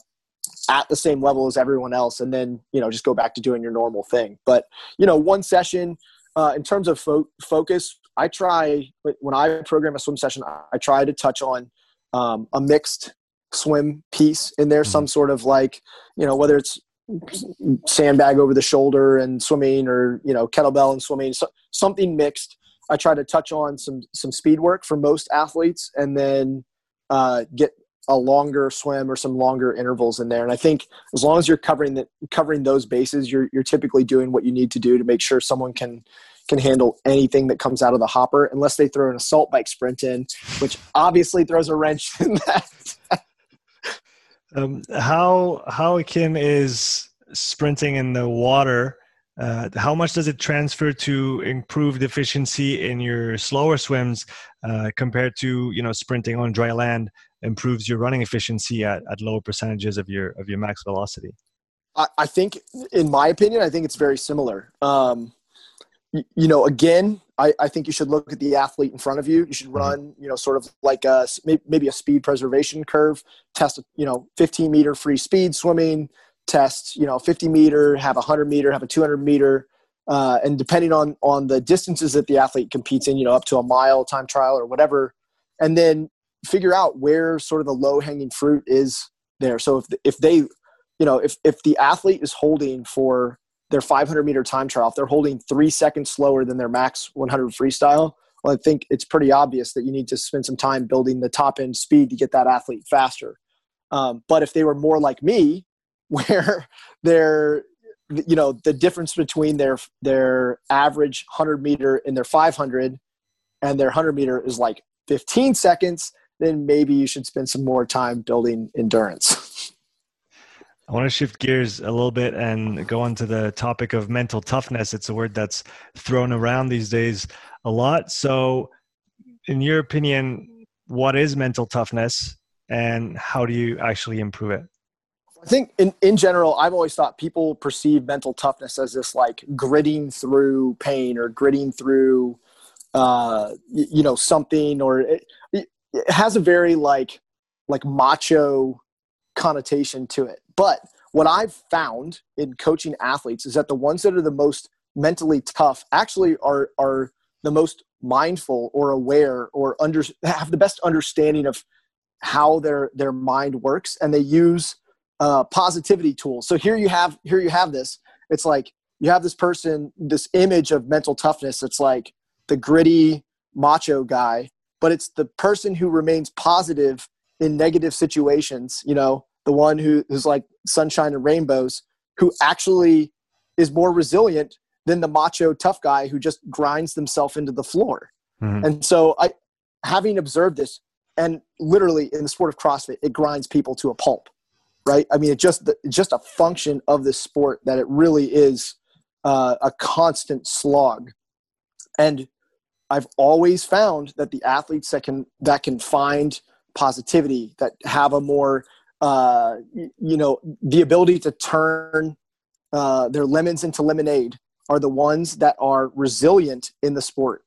at the same level as everyone else and then you know just go back to doing your normal thing but you know one session uh, in terms of fo- focus i try when i program a swim session i try to touch on um, a mixed swim piece in there mm-hmm. some sort of like you know whether it's sandbag over the shoulder and swimming or you know kettlebell and swimming so, something mixed i try to touch on some some speed work for most athletes and then uh, get a longer swim or some longer intervals in there. And I think as long as you're covering that covering those bases, you're you're typically doing what you need to do to make sure someone can can handle anything that comes out of the hopper, unless they throw an assault bike sprint in, which obviously throws a wrench in that. Um, how how akin is sprinting in the water? Uh, how much does it transfer to improved efficiency in your slower swims uh, compared to you know sprinting on dry land? Improves your running efficiency at, at lower percentages of your of your max velocity. I, I think, in my opinion, I think it's very similar. Um, you, you know, again, I, I, think you should look at the athlete in front of you. You should mm-hmm. run, you know, sort of like a maybe a speed preservation curve. Test, you know, 15 meter free speed swimming. Test, you know, 50 meter, have a 100 meter, have a 200 meter, uh, and depending on on the distances that the athlete competes in, you know, up to a mile time trial or whatever, and then figure out where sort of the low hanging fruit is there. So if if they, you know, if if the athlete is holding for their 500 meter time trial, if they're holding three seconds slower than their max 100 freestyle, well, I think it's pretty obvious that you need to spend some time building the top end speed to get that athlete faster. Um, but if they were more like me, where they're you know the difference between their their average 100 meter and their 500 and their 100 meter is like 15 seconds then maybe you should spend some more time building endurance. I want to shift gears a little bit and go on to the topic of mental toughness. It's a word that's thrown around these days a lot. So, in your opinion, what is mental toughness and how do you actually improve it? I think in, in general, I've always thought people perceive mental toughness as this like gritting through pain or gritting through, uh, you know, something or it, it has a very like like macho connotation to it. But what I've found in coaching athletes is that the ones that are the most mentally tough actually are are the most mindful or aware or under have the best understanding of how their their mind works and they use uh, positivity tools. So here you have here you have this. It's like you have this person, this image of mental toughness. It's like the gritty macho guy but it's the person who remains positive in negative situations you know the one who is like sunshine and rainbows who actually is more resilient than the macho tough guy who just grinds themselves into the floor. Mm-hmm. and so i having observed this and literally in the sport of crossfit it grinds people to a pulp right? I mean it just it's just a function of the sport that it really is uh, a constant slog. And I've always found that the athletes that can that can find positivity, that have a more uh, you know the ability to turn uh, their lemons into lemonade, are the ones that are resilient in the sport.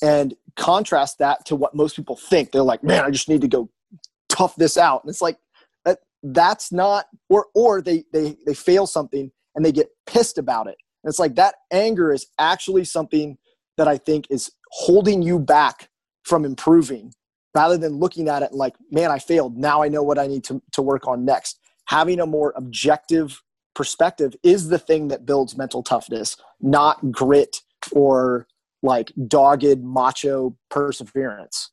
And contrast that to what most people think. They're like, man, I just need to go tough this out. And it's like that that's not or or they they they fail something and they get pissed about it. And it's like that anger is actually something that I think is holding you back from improving rather than looking at it and like, man, I failed. Now I know what I need to, to work on next. Having a more objective perspective is the thing that builds mental toughness, not grit or like dogged macho perseverance.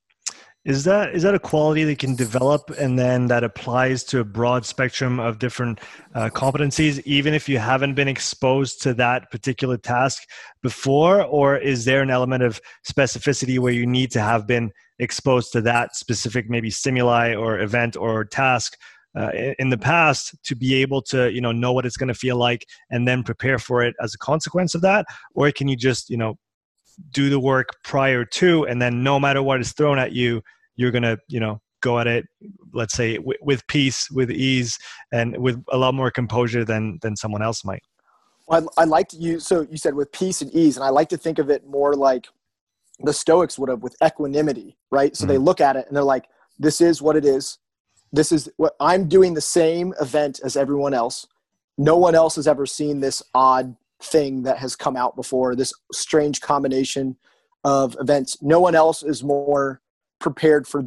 Is that is that a quality that can develop and then that applies to a broad spectrum of different uh, competencies, even if you haven't been exposed to that particular task before, or is there an element of specificity where you need to have been exposed to that specific maybe stimuli or event or task uh, in the past to be able to you know know what it's going to feel like and then prepare for it as a consequence of that, or can you just you know do the work prior to and then no matter what is thrown at you you're going to you know go at it let's say w- with peace with ease and with a lot more composure than than someone else might well, I, I like to use so you said with peace and ease and i like to think of it more like the stoics would have with equanimity right so mm-hmm. they look at it and they're like this is what it is this is what i'm doing the same event as everyone else no one else has ever seen this odd thing that has come out before, this strange combination of events. No one else is more prepared for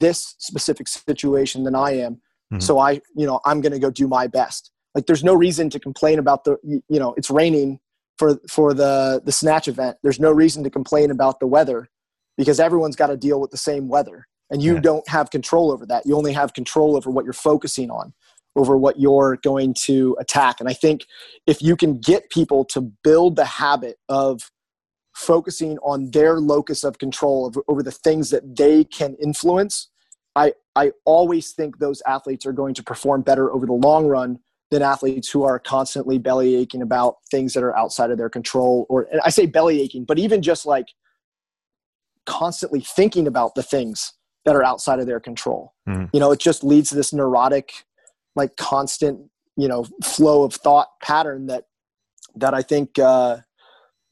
this specific situation than I am. Mm-hmm. So I, you know, I'm going to go do my best. Like there's no reason to complain about the, you know, it's raining for for the the snatch event. There's no reason to complain about the weather because everyone's got to deal with the same weather and you yeah. don't have control over that. You only have control over what you're focusing on over what you're going to attack. And I think if you can get people to build the habit of focusing on their locus of control over, over the things that they can influence, I I always think those athletes are going to perform better over the long run than athletes who are constantly belly aching about things that are outside of their control or I say belly aching, but even just like constantly thinking about the things that are outside of their control. Mm-hmm. You know, it just leads to this neurotic, like constant, you know, flow of thought pattern that that I think uh,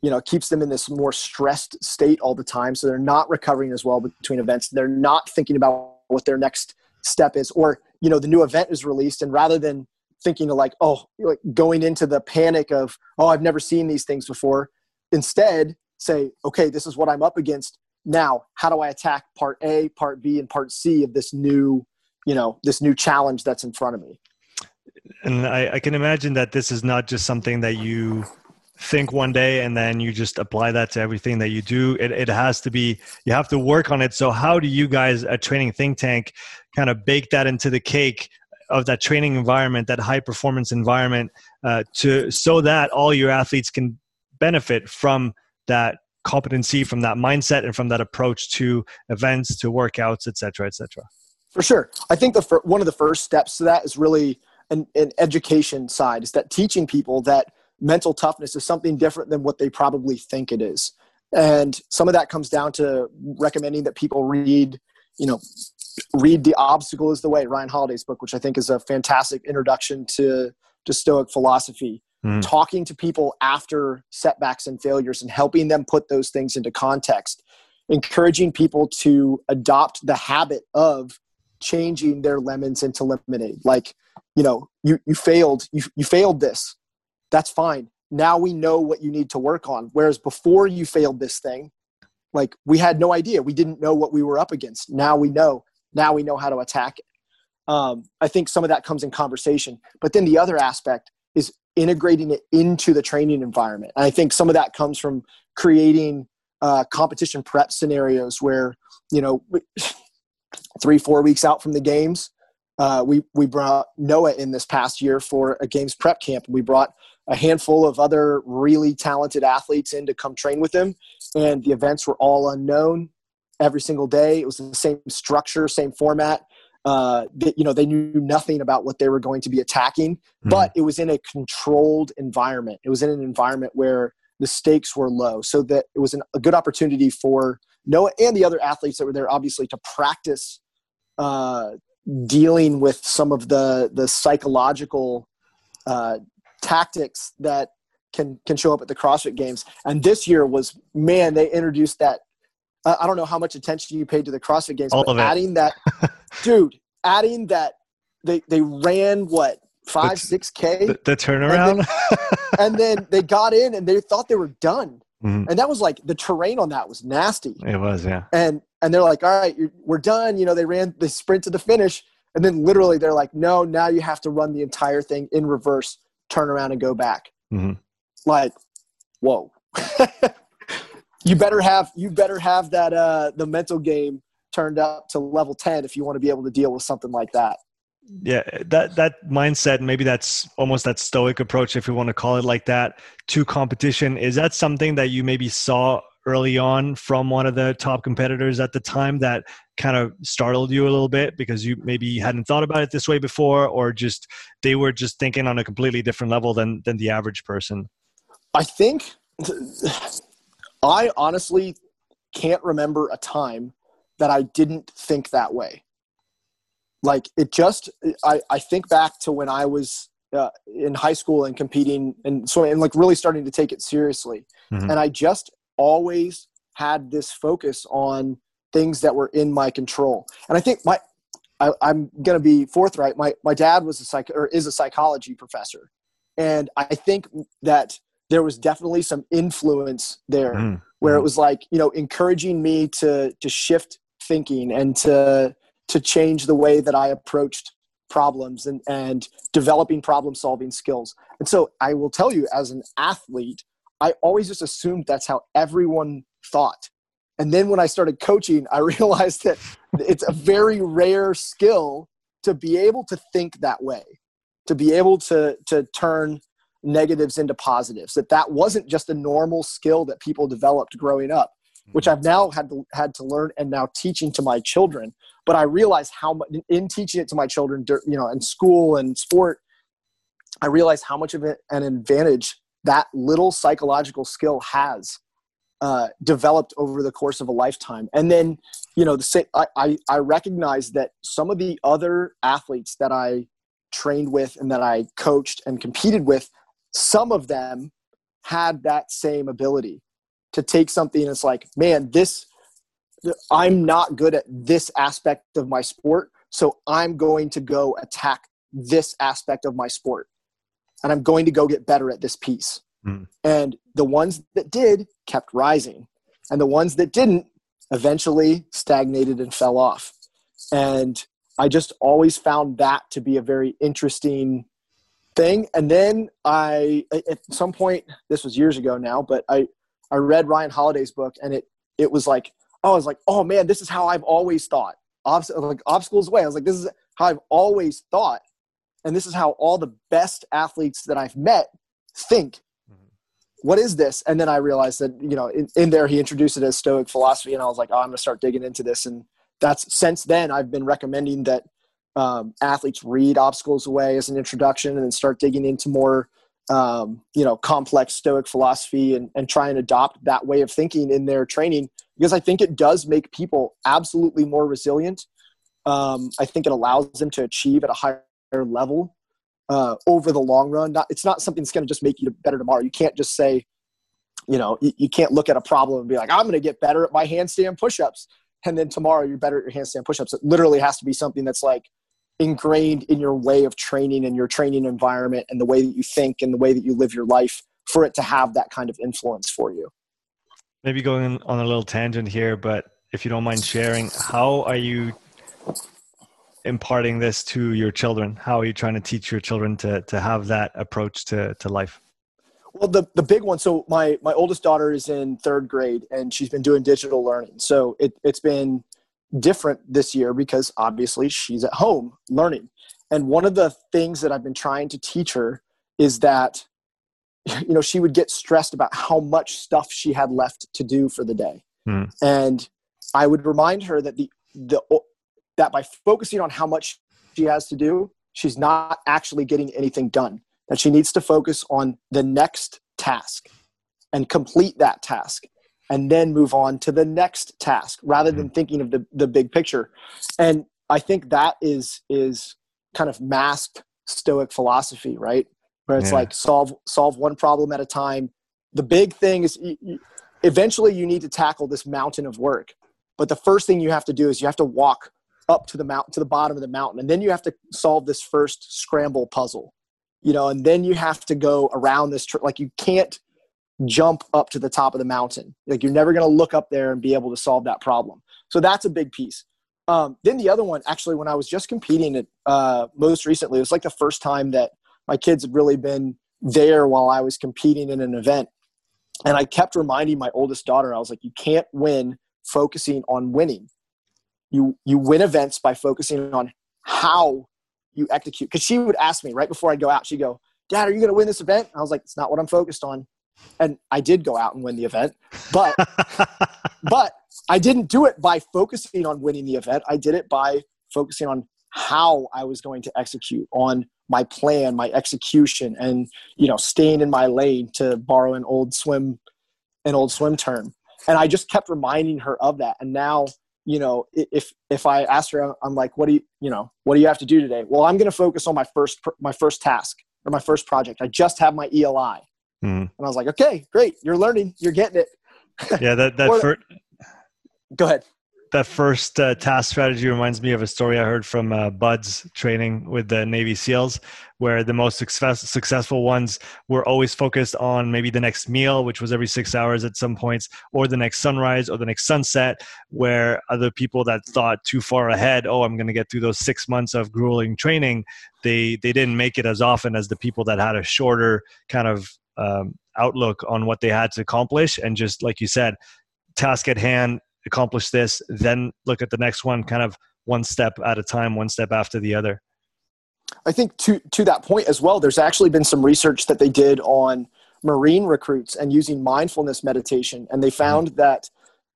you know keeps them in this more stressed state all the time. So they're not recovering as well between events. They're not thinking about what their next step is, or you know, the new event is released, and rather than thinking of like, oh, like going into the panic of, oh, I've never seen these things before. Instead, say, okay, this is what I'm up against now how do i attack part a part b and part c of this new you know this new challenge that's in front of me and I, I, can imagine that this is not just something that you think one day and then you just apply that to everything that you do. It, it has to be you have to work on it. So how do you guys at training think tank kind of bake that into the cake of that training environment that high performance environment uh, to so that all your athletes can benefit from that competency from that mindset and from that approach to events to workouts et cetera et cetera? For sure. I think the fir- one of the first steps to that is really an, an education side is that teaching people that mental toughness is something different than what they probably think it is and some of that comes down to recommending that people read you know read the obstacle is the way ryan holiday's book which i think is a fantastic introduction to to stoic philosophy mm. talking to people after setbacks and failures and helping them put those things into context, encouraging people to adopt the habit of changing their lemons into lemonade. Like, you know, you, you failed, you, you failed this. That's fine. Now we know what you need to work on. Whereas before you failed this thing, like we had no idea. We didn't know what we were up against. Now we know. Now we know how to attack it. Um, I think some of that comes in conversation. But then the other aspect is integrating it into the training environment. And I think some of that comes from creating uh, competition prep scenarios where, you know, three, four weeks out from the games, uh, we, we brought Noah in this past year for a games prep camp. We brought a handful of other really talented athletes in to come train with him. And the events were all unknown every single day. It was the same structure, same format uh, that you know they knew nothing about what they were going to be attacking, mm-hmm. but it was in a controlled environment. It was in an environment where the stakes were low, so that it was an, a good opportunity for Noah and the other athletes that were there, obviously, to practice uh, dealing with some of the the psychological uh, tactics that can can show up at the CrossFit Games. And this year was man, they introduced that uh, I don't know how much attention you paid to the CrossFit Games, All but adding that, dude, adding that they they ran what five six k the, the, turnaround, and then, and then, they got in and they thought they were done, mm-hmm. and that was like the terrain on that was nasty. It was, yeah. And and they're like, all right, we're done. You know, they ran the sprint to the finish, and then literally they're like, no, now you have to run the entire thing in reverse, turn around and go back. Mm-hmm. Like, whoa. you better have you better have that uh, the mental game turned up to level 10 if you want to be able to deal with something like that yeah that that mindset maybe that's almost that stoic approach if we want to call it like that to competition is that something that you maybe saw early on from one of the top competitors at the time that kind of startled you a little bit because you maybe hadn't thought about it this way before or just they were just thinking on a completely different level than than the average person i think I honestly can't remember a time that I didn't think that way. Like it just, I, I think back to when I was uh, in high school and competing and so, and like really starting to take it seriously. Mm-hmm. And I just always had this focus on things that were in my control. And I think my, I, am going to be forthright. My, my dad was a psych or is a psychology professor. And I think that there was definitely some influence there mm. where it was like you know encouraging me to to shift thinking and to to change the way that i approached problems and and developing problem solving skills and so i will tell you as an athlete i always just assumed that's how everyone thought and then when i started coaching i realized that it's a very rare skill to be able to think that way to be able to to turn negatives into positives that that wasn't just a normal skill that people developed growing up which mm-hmm. I've now had to, had to learn and now teaching to my children. But I realized how much in teaching it to my children, you know, in school and sport, I realized how much of an advantage that little psychological skill has uh, developed over the course of a lifetime. And then, you know, the same, I, I, I recognize that some of the other athletes that I trained with and that I coached and competed with, some of them had that same ability to take something and it's like, man, this, I'm not good at this aspect of my sport. So I'm going to go attack this aspect of my sport. And I'm going to go get better at this piece. Mm. And the ones that did kept rising. And the ones that didn't eventually stagnated and fell off. And I just always found that to be a very interesting thing. And then I, at some point, this was years ago now, but I, I read Ryan Holiday's book and it, it was like, oh, I was like, oh man, this is how I've always thought. Obst- like obstacles away. I was like, this is how I've always thought. And this is how all the best athletes that I've met think what is this? And then I realized that, you know, in, in there he introduced it as Stoic philosophy. And I was like, oh, I'm going to start digging into this. And that's since then I've been recommending that um, athletes read Obstacles Away as an introduction and then start digging into more, um, you know, complex Stoic philosophy and, and try and adopt that way of thinking in their training because I think it does make people absolutely more resilient. Um, I think it allows them to achieve at a higher level uh, over the long run. Not, it's not something that's going to just make you better tomorrow. You can't just say, you know, you, you can't look at a problem and be like, I'm going to get better at my handstand push-ups, and then tomorrow you're better at your handstand push-ups. It literally has to be something that's like ingrained in your way of training and your training environment and the way that you think and the way that you live your life for it to have that kind of influence for you. Maybe going on a little tangent here, but if you don't mind sharing, how are you imparting this to your children? How are you trying to teach your children to to have that approach to to life? Well, the the big one. So my my oldest daughter is in third grade, and she's been doing digital learning. So it it's been different this year because obviously she's at home learning. And one of the things that I've been trying to teach her is that you know she would get stressed about how much stuff she had left to do for the day. Hmm. And I would remind her that the the that by focusing on how much she has to do, she's not actually getting anything done. That she needs to focus on the next task and complete that task and then move on to the next task rather than mm-hmm. thinking of the, the big picture. And I think that is is kind of masked stoic philosophy, right? Where it's yeah. like solve solve one problem at a time. The big thing is eventually you need to tackle this mountain of work. But the first thing you have to do is you have to walk up to the mountain to the bottom of the mountain and then you have to solve this first scramble puzzle you know and then you have to go around this tr- like you can't jump up to the top of the mountain. Like you're never going to look up there and be able to solve that problem. So that's a big piece. Um, then the other one actually when i was just competing at uh, most recently it was like the first time that my kids had really been there while i was competing in an event and i kept reminding my oldest daughter i was like you can't win focusing on winning you you win events by focusing on how you execute. Because she would ask me right before i'd go out she'd go dad are you going to win this event? I was like it's not what i'm focused on. And i did go out and win the event but but i didn't do it by focusing on winning the event. I did it by focusing on how i was going to execute on my plan my execution and you know staying in my lane to borrow an old swim an old swim term. And i just kept reminding her of that. And now you know, if if I asked her, I'm like, what do you, you know, what do you have to do today? Well, I'm going to focus on my first my first task or my first project. I just have my ELI, mm. and I was like, okay, great, you're learning, you're getting it. Yeah, that that. for, go ahead that first uh, task strategy reminds me of a story I heard from uh, BUD/S training with the Navy SEALs, where the most success- successful ones were always focused on maybe the next meal, which was every six hours at some points, or the next sunrise or the next sunset, where other people that thought too far ahead, oh, I'm going to get through those six months of grueling training, they, they didn't make it as often as the people that had a shorter kind of um, outlook on what they had to accomplish. And just like you said, task at hand accomplish this, then look at the next one kind of one step at a time, one step after the other. I think to to that point as well, there's actually been some research that they did on Marine recruits and using mindfulness meditation, and they found mm-hmm. that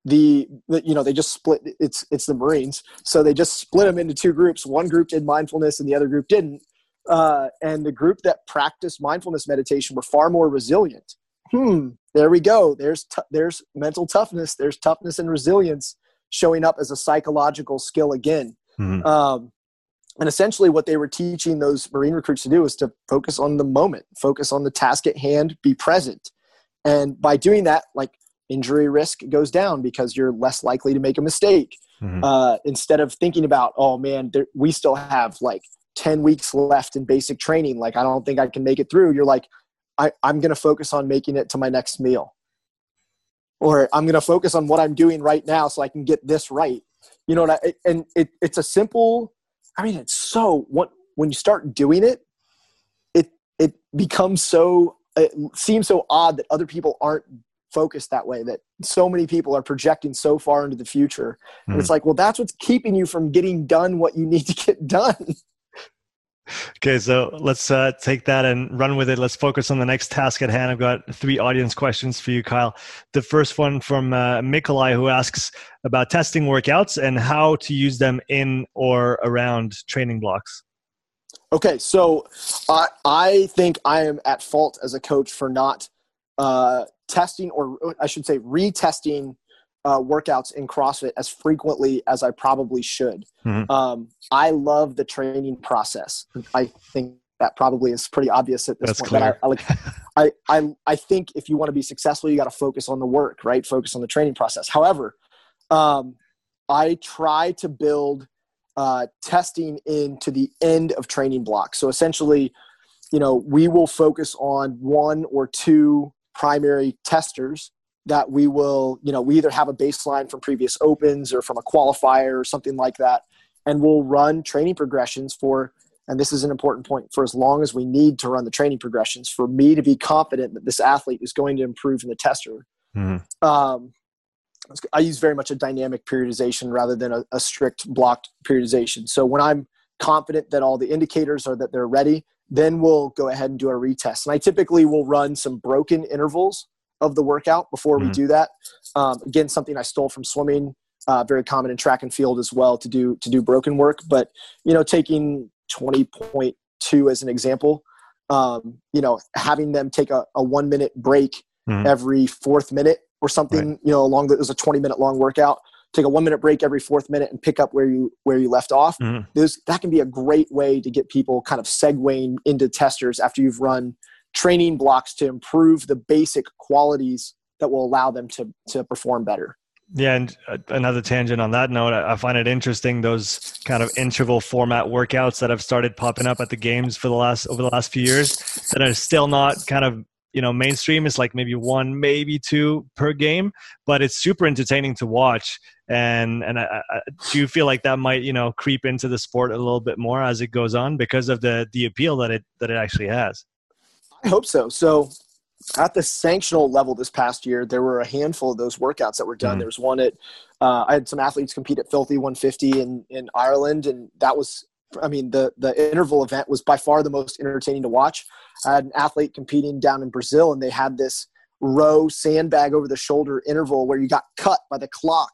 the, the, you know they just split it's it's the marines so they just split them into two groups one group did mindfulness and the other group didn't uh, and the group that practiced mindfulness meditation were far more resilient hmm there we go. There's t- there's mental toughness. There's toughness and resilience showing up as a psychological skill again. Mm-hmm. um, and essentially what they were teaching those marine recruits to do is to focus on the moment focus on the task at hand be present. And by doing that like injury risk goes down because you're less likely to make a mistake. Mm-hmm. uh, instead of thinking about oh man there, we still have like 10 weeks left in basic training. Like i don't think i can make it through. You're like I, i'm going to focus on making it to my next meal. Or i'm going to focus on what i'm doing right now so i can get this right. You know what I, and it, it's a simple i mean it's so what when you start doing it it it becomes so it seems so odd that other people aren't focused that way that so many people are projecting so far into the future. And it's hmm. like well that's what's keeping you from getting done what you need to get done okay so let's uh, take that and run with it. Let's focus on the next task at hand. I've got three audience questions for you kyle. The first one from uh, Mikolai, who asks about testing workouts and how to use them in or around training blocks. Okay so i, I think i am at fault as a coach for not uh, testing, or I should say, retesting uh, workouts in CrossFit as frequently as I probably should. Mm-hmm. Um, I love the training process. I think that probably is pretty obvious at this That's point. Clear. But I, I, like, I, I, I think if you want to be successful, you got to focus on the work, right? Focus on the training process. However, um, I try to build uh, testing into the end of training blocks. So essentially, you know, we will focus on one or two primary testers that we will, you know, we either have a baseline from previous opens or from a qualifier or something like that. And we'll run training progressions for, and this is an important point, for as long as we need to run the training progressions for me to be confident that this athlete is going to improve in the tester. Mm-hmm. Um, I use very much a dynamic periodization rather than a, a strict blocked periodization. So when I'm confident that all the indicators are that they're ready, then we'll go ahead and do a retest. And I typically will run some broken intervals of the workout before mm-hmm. we do that. Um, again, something I stole from swimming, uh, very common in track and field as well to do to do broken work. But you know, taking twenty point two as an example, um, you know, having them take a, a one minute break mm-hmm. every fourth minute or something, right. you know, along the, it was a twenty minute long workout take a one minute break every fourth minute and pick up where you where you left off mm-hmm. Those, that can be a great way to get people kind of segueing into testers after you've run training blocks to improve the basic qualities that will allow them to to perform better. Yeah, and uh, another tangent on that note, I find it interesting those kind of interval format workouts that have started popping up at the games for the last over the last few years that are still not kind of you know mainstream. Is like maybe one maybe two per game but it's super entertaining to watch. And and I, I, do you feel like that might you know creep into the sport a little bit more as it goes on because of the the appeal that it that it actually has i hope so so at the sanctional level this past year there were a handful of those workouts that were done mm. there was one at uh, i had some athletes compete at filthy 150 in in ireland and that was I mean, the the interval event was by far the most entertaining to watch. I had an athlete competing down in Brazil, and they had this row sandbag over the shoulder interval where you got cut by the clock.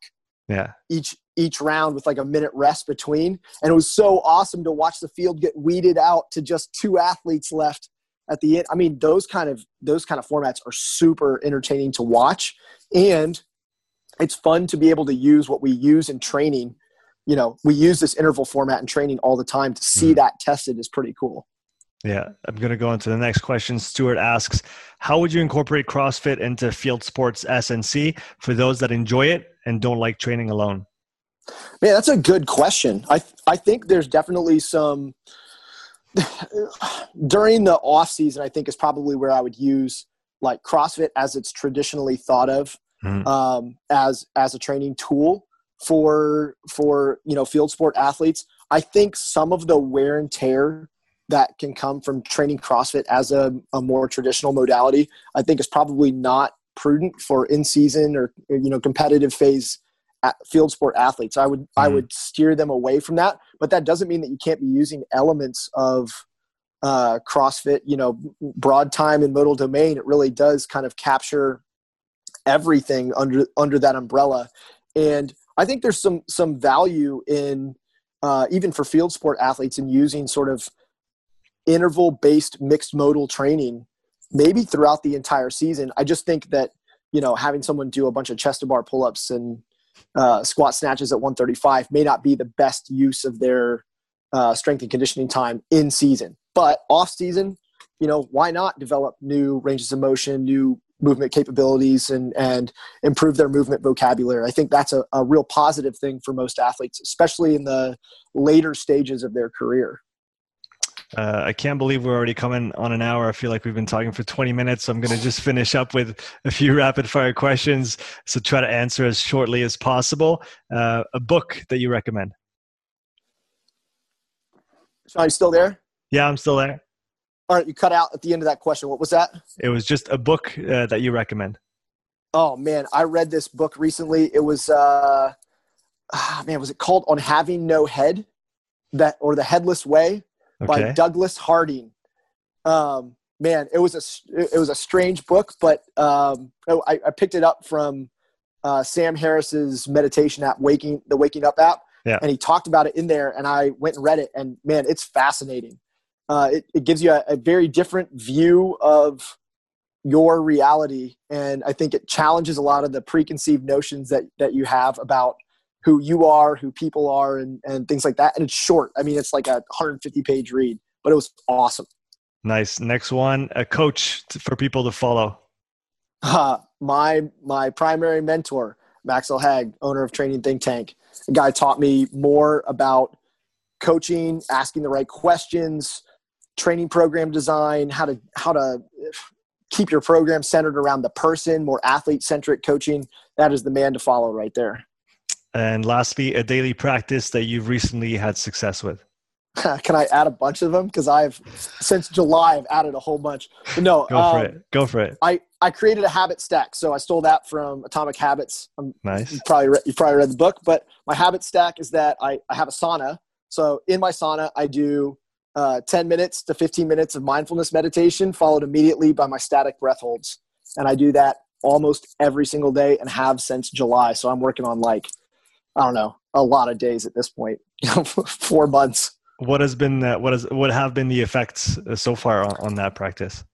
Yeah. Each each round with like a minute rest between, and it was so awesome to watch the field get weeded out to just two athletes left at the end. I mean, those kind of those kind of formats are super entertaining to watch, and it's fun to be able to use what we use in training. You know we use this interval format in training all the time to see mm. that tested is pretty cool. Yeah i'm going to go into the next question. Stuart asks how would you incorporate crossfit into field sports S&C for those that enjoy it and don't like training alone? Man that's a good question. I i think there's definitely some during the off season i think is probably where i would use like crossfit as it's traditionally thought of mm. um, as as a training tool for for you know field sport athletes i think some of the wear and tear that can come from training crossfit as a, a more traditional modality i think is probably not prudent for in season or you know competitive phase field sport athletes i would mm-hmm. i would steer them away from that but that doesn't mean that you can't be using elements of uh, crossfit you know broad time and modal domain it really does kind of capture everything under under that umbrella. And I think there's some some value in uh, even for field sport athletes in using sort of interval based mixed modal training maybe throughout the entire season. I just think that you know having someone do a bunch of chest to bar pull ups and uh, squat snatches at 135 may not be the best use of their uh, strength and conditioning time in season. But off season, you know, why not develop new ranges of motion, new movement capabilities, and and improve their movement vocabulary? I think that's a, a real positive thing for most athletes, especially in the later stages of their career. Uh, I can't believe we're already coming on an hour. I feel like we've been talking for 20 minutes. So I'm going to just finish up with a few rapid fire questions. So try to answer as shortly as possible. Uh, a book that you recommend? Are you still there? Yeah, I'm still there. All right, you cut out at the end of that question. What was that? It was just a book uh, that you recommend. Oh man, I read this book recently. It was uh, ah, man, was it called "On Having No Head"? That or "The Headless Way" okay. by Douglas Harding. Um, man, it was a it was a strange book, but um, I, I picked it up from uh, Sam Harris's meditation app, Waking the Waking Up app yeah. And he talked about it in there, and I went and read it, and man, it's fascinating. Uh, it, it, gives you a, a, very different view of your reality, and I think it challenges a lot of the preconceived notions that that you have about who you are, who people are, and and things like that. And it's short. I mean, it's like a 150 page read, but it was awesome. Nice. Next one, a coach for people to follow. Uh, my my primary mentor, Max El-Hag, owner of Training Think Tank. A guy taught me more about coaching, asking the right questions, training program design, how to how to keep your program centered around the person, more athlete centric coaching. That is the man to follow right there. And lastly, a daily practice that you've recently had success with. Can I add a bunch of them? Because I've since July I've added a whole bunch. But no, go um, for it. Go for it. I I created a habit stack, so I stole that from Atomic Habits. I'm, nice. You probably read, you probably read the book, but my habit stack is that I I have a sauna. So in my sauna, I do uh, 10 minutes to 15 minutes of mindfulness meditation, followed immediately by my static breath holds, and I do that almost every single day and have since July. So I'm working on like I don't know a lot of days at this point, four months. What has been uh, what has what have been the effects uh, so far on, on, that practice?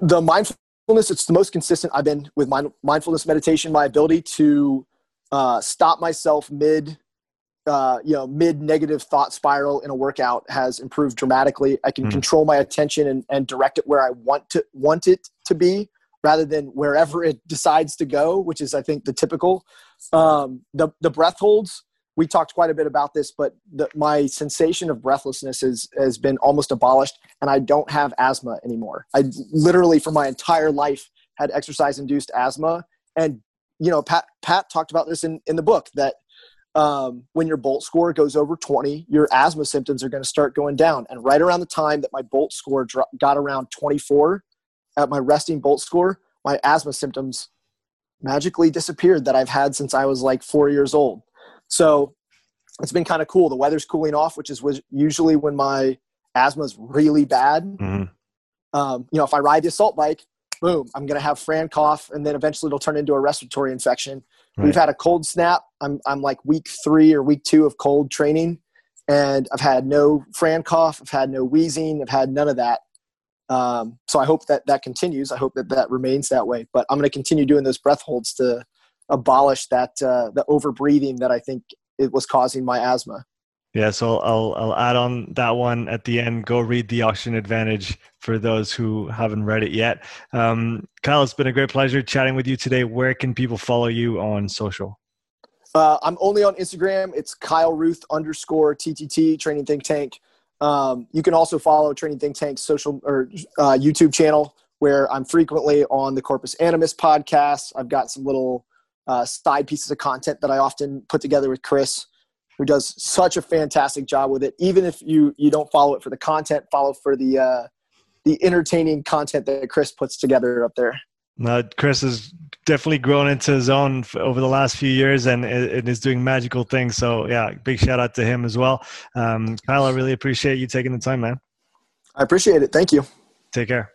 The mindfulness it's the most consistent i've been with mind, mindfulness meditation my ability to uh, stop myself mid uh, you know mid negative thought spiral in a workout has improved dramatically. I can mm. control my attention and, and direct it where i want to want it to be rather than wherever it decides to go which is i think the typical um, the, the breath holds we talked quite a bit about this, but the, my sensation of breathlessness has, has been almost abolished, and I don't have asthma anymore. I literally, for my entire life, had exercise induced asthma. And, you know, Pat, Pat talked about this in, in the book that um, when your bolt score goes over 20, your asthma symptoms are going to start going down. And right around the time that my bolt score dro- got around 24 at my resting bolt score, my asthma symptoms magically disappeared that I've had since I was like four years old. So it's been kind of cool. The weather's cooling off, which is usually when my asthma is really bad. Mm-hmm. Um, you know, if I ride the assault bike, boom, I'm going to have Fran cough, and then eventually it'll turn into a respiratory infection. Right. We've had a cold snap. I'm I'm like week three or week two of cold training, and I've had no Fran cough. I've had no wheezing. I've had none of that. Um, so I hope that that continues. I hope that that remains that way. But I'm going to continue doing those breath holds to abolish that uh, the over breathing that I think it was causing my asthma. Yeah, so I'll I'll add on that one at the end. Go read the Oxygen Advantage for those who haven't read it yet. Um, Kyle, it's been a great pleasure chatting with you today. Where can people follow you on social? Uh, I'm only on Instagram. It's Kyle Ruth underscore TTT Training Think Tank. Um, you can also follow Training Think Tank's social or uh, YouTube channel where I'm frequently on the Corpus Animus podcast. I've got some little uh, side pieces of content that I often put together with Chris, who does such a fantastic job with it. Even if you you don't follow it for the content, follow for the uh, the entertaining content that Chris puts together up there. No, Chris has definitely grown into his own over the last few years and it is doing magical things. So yeah, big shout out to him as well. Um, Kyle, I really appreciate you taking the time, man. I appreciate it. Thank you. Take care.